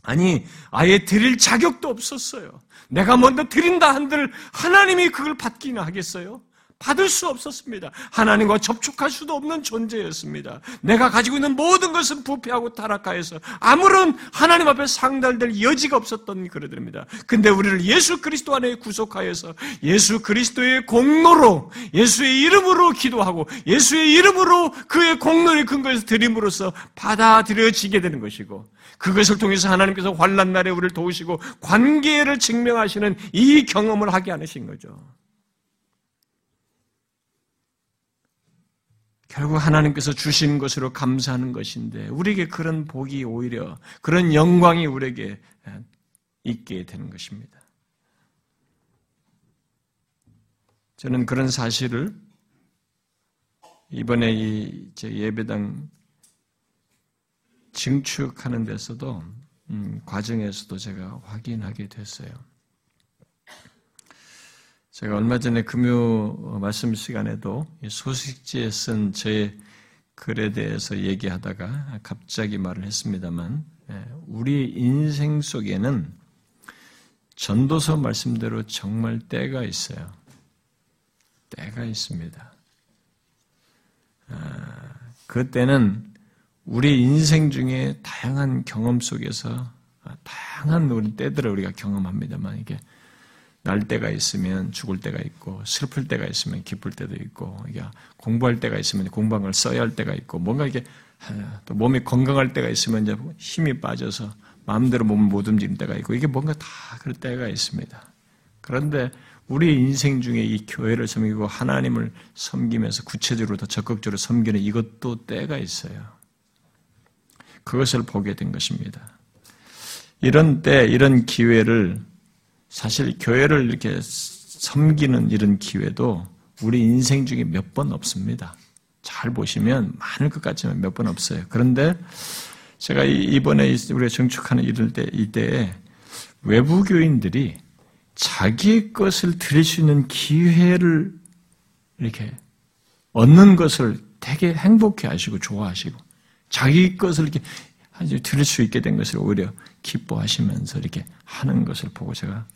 아니, 아예 드릴 자격도 없었어요. 내가 먼저 드린다 한들 하나님이 그걸 받기나 하겠어요? 받을 수 없었습니다. 하나님과 접촉할 수도 없는 존재였습니다. 내가 가지고 있는 모든 것은 부패하고 타락하여서 아무런 하나님 앞에 상달될 여지가 없었던 그러들입니다. 근데 우리를 예수 그리스도 안에 구속하여서 예수 그리스도의 공로로 예수의 이름으로 기도하고 예수의 이름으로 그의 공로의 근거에서 드림으로써 받아들여지게 되는 것이고 그것을 통해서 하나님께서 환란 날에 우리를 도우시고 관계를 증명하시는 이 경험을 하게 하신 거죠. 결국 하나님께서 주신 것으로 감사하는 것인데 우리에게 그런 복이 오히려 그런 영광이 우리에게 있게 되는 것입니다. 저는 그런 사실을 이번에 이제 예배당 증축하는 데서도 음, 과정에서도 제가 확인하게 됐어요. 제가 얼마 전에 금요 말씀 시간에도 소식지에 쓴 제 글에 대해서 얘기하다가 갑자기 말을 했습니다만, 예, 우리 인생 속에는 전도서 말씀대로 정말 때가 있어요. 때가 있습니다. 아, 그 때는 우리 인생 중에 다양한 경험 속에서 다양한 우리 때들을 우리가 경험합니다만 이게 날 때가 있으면 죽을 때가 있고 슬플 때가 있으면 기쁠 때도 있고 이게 공부할 때가 있으면 공부한 걸 써야 할 때가 있고 뭔가 이게 또 몸이 건강할 때가 있으면 이제 힘이 빠져서 마음대로 몸을 못 움직이는 때가 있고 이게 뭔가 다 그럴 때가 있습니다. 그런데 우리 인생 중에 이 교회를 섬기고 하나님을 섬기면서 구체적으로 더 적극적으로 섬기는 이것도 때가 있어요. 그것을 보게 된 것입니다. 이런 때, 이런 기회를 사실 교회를 이렇게 섬기는 이런 기회도 우리 인생 중에 몇 번 없습니다. 잘 보시면 많을 것 같지만 몇 번 없어요. 그런데 제가 이번에 우리가 정축하는 이럴 때, 이때에 외부 교인들이 자기 것을 드릴 수 있는 기회를 이렇게 얻는 것을 되게 행복해 하시고 좋아하시고 자기 것을 이렇게 드릴 수 있게 된 것을 오히려 기뻐하시면서 이렇게 하는 것을 보고 제가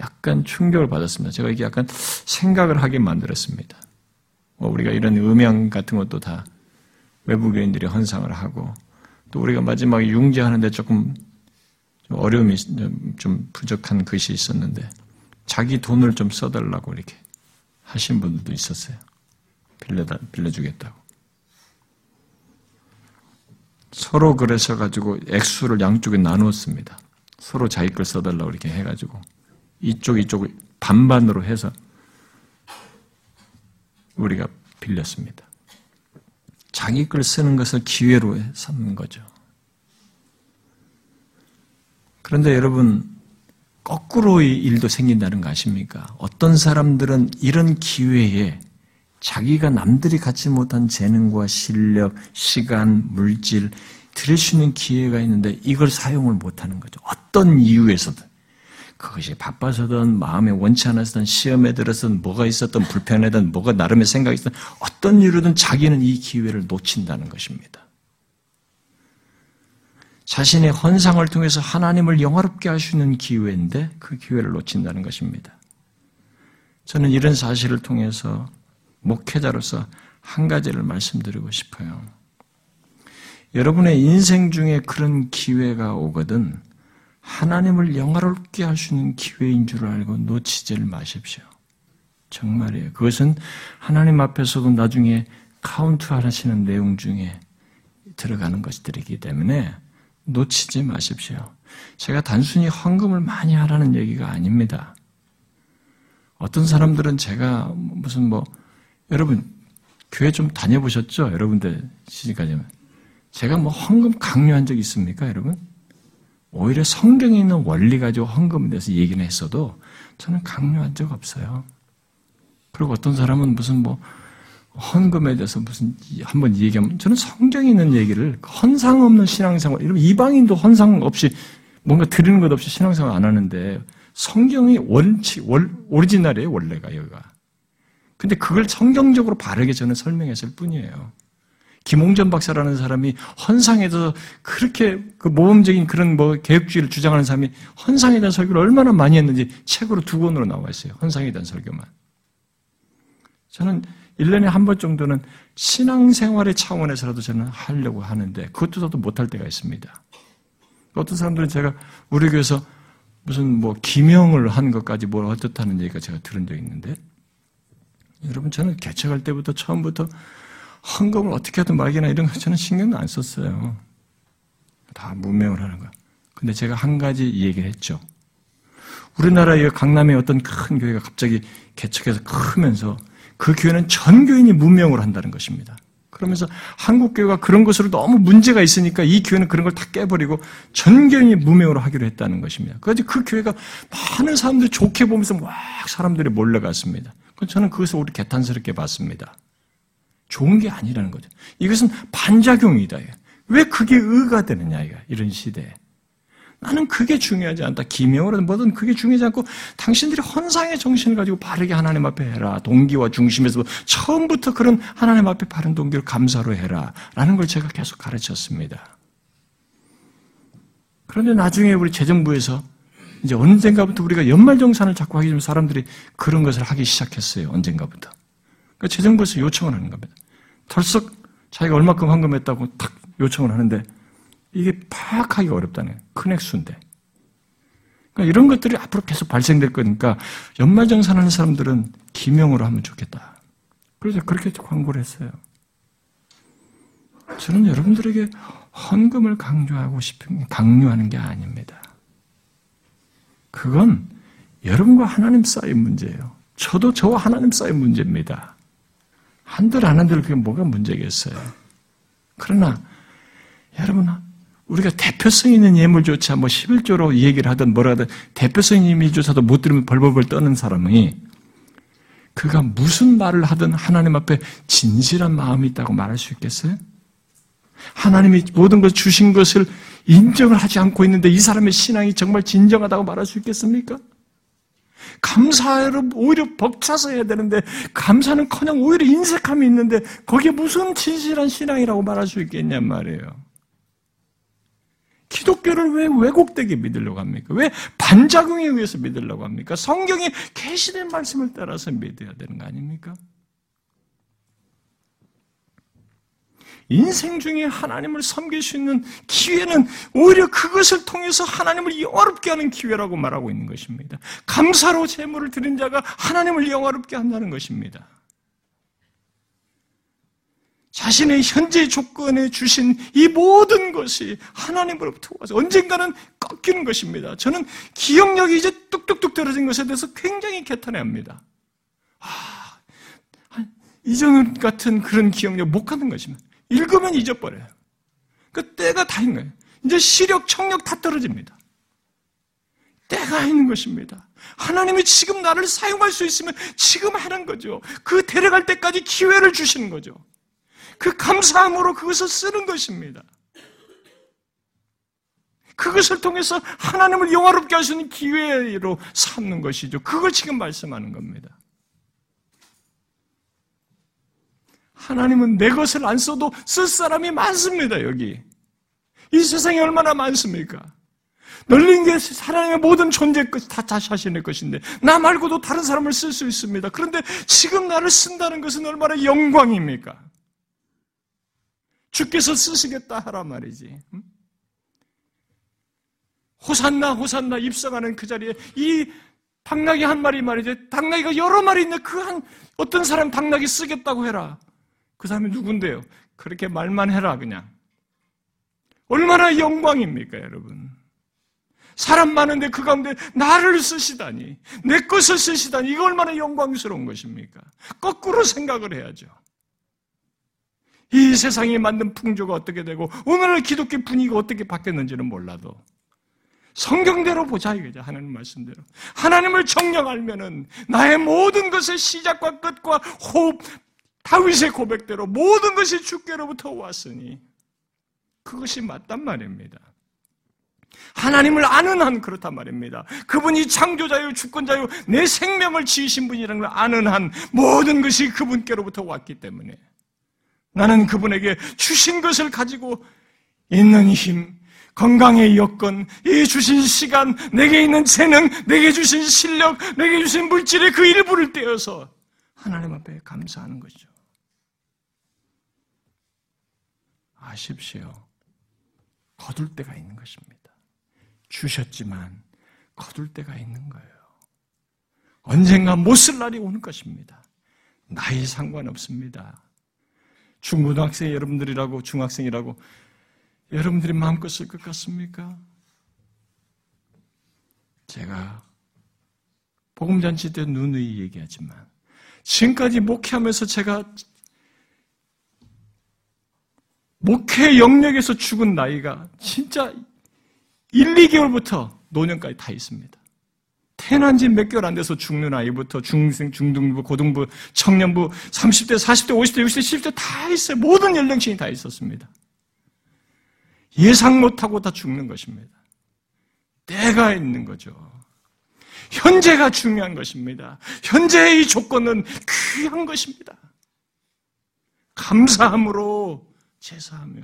약간 충격을 받았습니다. 제가 이게 약간 생각을 하게 만들었습니다. 뭐 우리가 이런 음향 같은 것도 다 외부교인들이 헌상을 하고 또 우리가 마지막에 융제하는데 조금 좀 어려움이 좀 부족한 것이 있었는데 자기 돈을 좀 써달라고 이렇게 하신 분들도 있었어요. 빌려다, 빌려주겠다고. 서로 그래서 가지고 액수를 양쪽에 나누었습니다. 서로 자기 걸 써달라고 이렇게 해가지고. 이쪽 이쪽 반반으로 해서 우리가 빌렸습니다. 자기 걸 쓰는 것을 기회로 삼는 거죠. 그런데 여러분 거꾸로의 일도 생긴다는 거 아십니까? 어떤 사람들은 이런 기회에 자기가 남들이 갖지 못한 재능과 실력, 시간, 물질 들을 수 있는 기회가 있는데 이걸 사용을 못하는 거죠. 어떤 이유에서든. 그것이 바빠서든 마음에 원치 않았든 시험에 들어서든 뭐가 있었든 불편하든 뭐가 나름의 생각이 있든 어떤 이유로든 자기는 이 기회를 놓친다는 것입니다. 자신의 헌상을 통해서 하나님을 영화롭게 할수 있는 기회인데 그 기회를 놓친다는 것입니다. 저는 이런 사실을 통해서 목회자로서 한 가지를 말씀드리고 싶어요. 여러분의 인생 중에 그런 기회가 오거든 하나님을 영화롭게 있는 기회인 줄 알고 놓치지를 마십시오. 정말이에요. 그것은 하나님 앞에서도 나중에 카운트 하시는 내용 중에 들어가는 것들이기 때문에 놓치지 마십시오. 제가 단순히 헌금을 많이 하라는 얘기가 아닙니다. 어떤 사람들은 제가 무슨 뭐 여러분 교회 좀 다녀보셨죠? 여러분들 시집까지 제가 뭐 헌금 강요한 적 있습니까, 여러분? 오히려 성경에 있는 원리 가지고 헌금에 대해서 얘기는 했어도 저는 강요한 적 없어요. 그리고 어떤 사람은 무슨 뭐 헌금에 대해서 무슨 한번 얘기하면 저는 성경에 있는 얘기를 헌상 없는 신앙생활, 이런 이방인도 헌상 없이 뭔가 드리는 것 없이 신앙생활 안 하는데 성경이 원칙, 월, 오리지널이에요, 원래가 여기가. 근데 그걸 성경적으로 바르게 저는 설명했을 뿐이에요. 김홍전 박사라는 사람이 헌상에 서 그렇게 그 모범적인 그런 뭐 개혁주의를 주장하는 사람이 헌상에 대한 설교를 얼마나 많이 했는지 책으로 두 권으로 나와 있어요. 헌상에 대한 설교만. 저는 1년에 한 번 정도는 신앙생활의 차원에서라도 저는 하려고 하는데 그것도 저도 못할 때가 있습니다. 어떤 사람들은 제가 우리 교회에서 무슨 뭐 기명을 한 것까지 뭘 어떻다는 얘기가 제가 들은 적이 있는데 여러분 저는 개척할 때부터 처음부터 헌금을 어떻게 하든 말기나 이런 거 저는 신경도 안 썼어요. 다 문명을 하는 거. 근데 제가 한 가지 얘기를 했죠. 우리나라의 강남의 어떤 큰 교회가 갑자기 개척해서 크면서 그 교회는 전 교인이 문명을 한다는 것입니다. 그러면서 한국 교회가 그런 것으로 너무 문제가 있으니까 이 교회는 그런 걸 다 깨버리고 전 교인이 무명으로 하기로 했다는 것입니다. 그래서 그 교회가 많은 사람들이 좋게 보면서 막 사람들이 몰려갔습니다. 저는 그것을 우리 개탄스럽게 봤습니다. 좋은 게 아니라는 거죠. 이것은 반작용이다. 왜 그게 의가 되느냐, 이런 시대에. 나는 그게 중요하지 않다. 기명으로든 뭐든 그게 중요하지 않고 당신들이 헌상의 정신을 가지고 바르게 하나님 앞에 해라. 동기와 중심에서 처음부터 그런 하나님 앞에 바른 동기를 감사로 해라. 라는 걸 제가 계속 가르쳤습니다. 그런데 나중에 우리 재정부에서 이제 언젠가부터 우리가 연말정산을 자꾸 하기 전 사람들이 그런 것을 하기 시작했어요. 언젠가부터. 그러니까 재정부에서 요청을 하는 겁니다. 털썩 자기가 얼마큼 환금했다고 탁 요청을 하는데 이게 파악하기 어렵다는 큰 액수인데. 그러니까 이런 것들이 앞으로 계속 발생될 거니까 연말정산하는 사람들은 기명으로 하면 좋겠다. 그래서 그렇게 광고를 했어요. 저는 여러분들에게 헌금을 강조하고 싶은, 강요하는 게 아닙니다. 그건 여러분과 하나님 사이의 문제예요. 저도 저와 하나님 사이의 문제입니다. 한들 안 한들 그게 뭐가 문제겠어요. 그러나 여러분 우리가 대표성 있는 예물조차 뭐 11조로 얘기를 하든 뭐라 하든 대표성 있는 예물조차도 못 들으면 벌벌벌 떠는 사람이 그가 무슨 말을 하든 하나님 앞에 진실한 마음이 있다고 말할 수 있겠어요? 하나님이 모든 걸 주신 것을 인정을 하지 않고 있는데 이 사람의 신앙이 정말 진정하다고 말할 수 있겠습니까? 감사를 오히려 벅차서 해야 되는데 감사는 커녕 오히려 인색함이 있는데 거기에 무슨 진실한 신앙이라고 말할 수 있겠냔 말이에요. 기독교를 왜 왜곡되게 믿으려고 합니까? 왜 반작용에 의해서 믿으려고 합니까? 성경이 계시된 말씀을 따라서 믿어야 되는 거 아닙니까? 인생 중에 하나님을 섬길 수 있는 기회는 오히려 그것을 통해서 하나님을 영화롭게 하는 기회라고 말하고 있는 것입니다. 감사로 제물을 드린 자가 하나님을 영화롭게 한다는 것입니다. 자신의 현재 조건에 주신 이 모든 것이 하나님으로부터 와서 언젠가는 꺾이는 것입니다. 저는 기억력이 이제 뚝뚝뚝 떨어진 것에 대해서 굉장히 개탄해합니다. 아, 이전 같은 그런 기억력 못 갖는 것입니다. 읽으면 잊어버려요. 그 때가 다인 거예요. 이제 시력, 청력 다 떨어집니다. 때가 있는 것입니다. 하나님이 지금 나를 사용할 수 있으면 지금 하는 거죠. 그 데려갈 때까지 기회를 주시는 거죠. 그 감사함으로 그것을 쓰는 것입니다. 그것을 통해서 하나님을 영화롭게 있는 기회로 삼는 것이죠. 그걸 지금 말씀하는 겁니다. 하나님은 내 것을 안 써도 쓸 사람이 많습니다, 여기. 이 세상에 얼마나 많습니까? 널린 게 하나님의 모든 존재의 것, 다 자신의 것인데, 나 말고도 다른 사람을 쓸 수 있습니다. 그런데 지금 나를 쓴다는 것은 얼마나 영광입니까? 주께서 쓰시겠다 하라 말이지. 호산나 호산나 입성하는 그 자리에 이 당나귀 한 마리 말이지 당나귀가 여러 마리 있는데 그 한 어떤 사람 당나귀 쓰겠다고 해라. 그 사람이 누군데요? 그렇게 말만 해라 그냥. 얼마나 영광입니까, 여러분? 사람 많은데 그 가운데 나를 쓰시다니, 내 것을 쓰시다니, 이거 얼마나 영광스러운 것입니까? 거꾸로 생각을 해야죠. 이 세상이 만든 풍조가 어떻게 되고, 오늘날 기독교 분위기가 어떻게 바뀌었는지는 몰라도, 성경대로 보자 이거죠. 하나님 말씀대로. 하나님을 정령 알면은 나의 모든 것의 시작과 끝과 호흡, 다윗의 고백대로 모든 것이 주께로부터 왔으니 그것이 맞단 말입니다. 하나님을 아는 한 그렇단 말입니다. 그분이 창조자요, 주권자요, 내 생명을 지으신 분이라는 걸 아는 한 모든 것이 그분께로부터 왔기 때문에 나는 그분에게 주신 것을 가지고 있는 힘, 건강의 여건, 이 주신 시간, 내게 있는 재능, 내게 주신 실력, 내게 주신 물질의 그 일부를 떼어서 하나님 앞에 감사하는 것이죠. 아십시오. 거둘 때가 있는 것입니다. 주셨지만 거둘 때가 있는 거예요. 언젠가 못 쓸 날이 오는 것입니다. 나이 상관없습니다. 중고등학생 여러분들이라고 중학생이라고 여러분들이 마음껏 쓸 것 같습니까? 제가 복음잔치 때 누누이 얘기하지만 지금까지 목회하면서 제가 목회 영역에서 죽은 나이가 진짜 1, 2개월부터 노년까지 다 있습니다. 태어난 지 몇 개월 안 돼서 죽는 아이부터 중생, 중등부, 고등부, 청년부, 30대, 40대, 50대, 60대, 70대 다 있어요. 모든 연령층이 다 있었습니다. 예상 못하고 다 죽는 것입니다. 때가 있는 거죠. 현재가 중요한 것입니다. 현재의 이 조건은 귀한 것입니다. 감사함으로 제사하며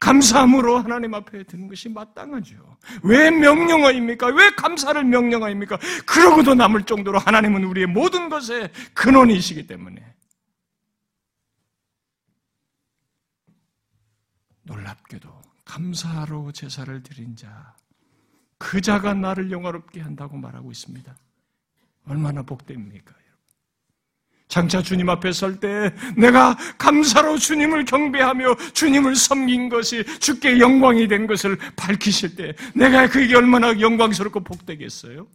감사함으로 하나님 앞에 드는 것이 마땅하죠. 왜 명령어입니까? 왜 감사를 명령어입니까? 그러고도 남을 정도로 하나님은 우리의 모든 것의 근원이시기 때문에 놀랍게도 감사로 제사를 드린 자, 그 자가 나를 영화롭게 한다고 말하고 있습니다. 얼마나 복됩니까? 장차 주님 앞에 설 때 내가 감사로 주님을 경배하며 주님을 섬긴 것이 주께 영광이 된 것을 밝히실 때 내가 그게 얼마나 영광스럽고 복되겠어요?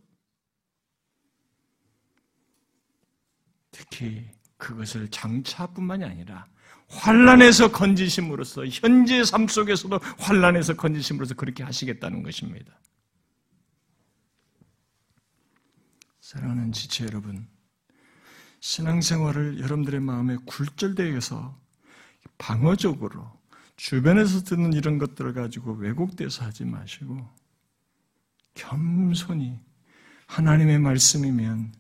특히 그것을 장차뿐만이 아니라 환란에서 건지심으로써 현재 삶 속에서도 환란에서 건지심으로써 그렇게 하시겠다는 것입니다. 사랑하는 지체 여러분, 신앙생활을 여러분들의 마음에 굴절되어서 방어적으로 주변에서 듣는 이런 것들을 가지고 왜곡돼서 하지 마시고 겸손히 하나님의 말씀이면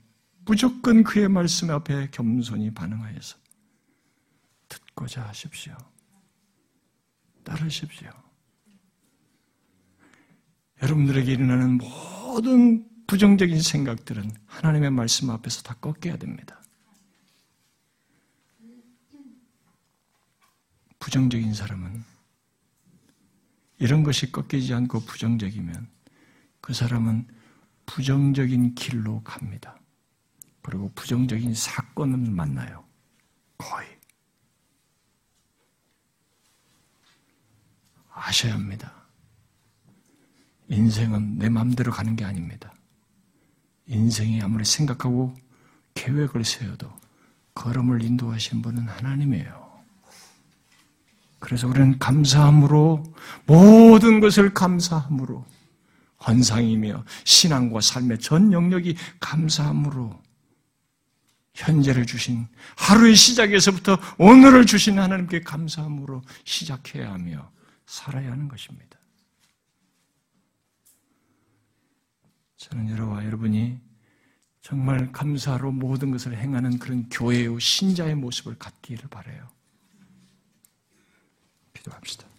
무조건 그의 말씀 앞에 겸손히 반응하여서 듣고자 하십시오. 따르십시오. 여러분들에게 일어나는 모든 부정적인 생각들은 하나님의 말씀 앞에서 다 꺾여야 됩니다. 부정적인 사람은 이런 것이 꺾이지 않고 부정적이면 그 사람은 부정적인 길로 갑니다. 그리고 부정적인 사건을 만나요. 거의. 아셔야 합니다. 인생은 내 마음대로 가는 게 아닙니다. 인생이 아무리 생각하고 계획을 세워도 걸음을 인도하신 분은 하나님이에요. 그래서 우리는 감사함으로 모든 것을 감사함으로 헌상이며 신앙과 삶의 전 영역이 감사함으로 현재를 주신 하루의 시작에서부터 오늘을 주신 하나님께 감사함으로 시작해야 하며 살아야 하는 것입니다. 저는 여러와 여러분이 정말 감사로 모든 것을 행하는 그런 교회의 신자의 모습을 갖기를 바래요. 기도합시다.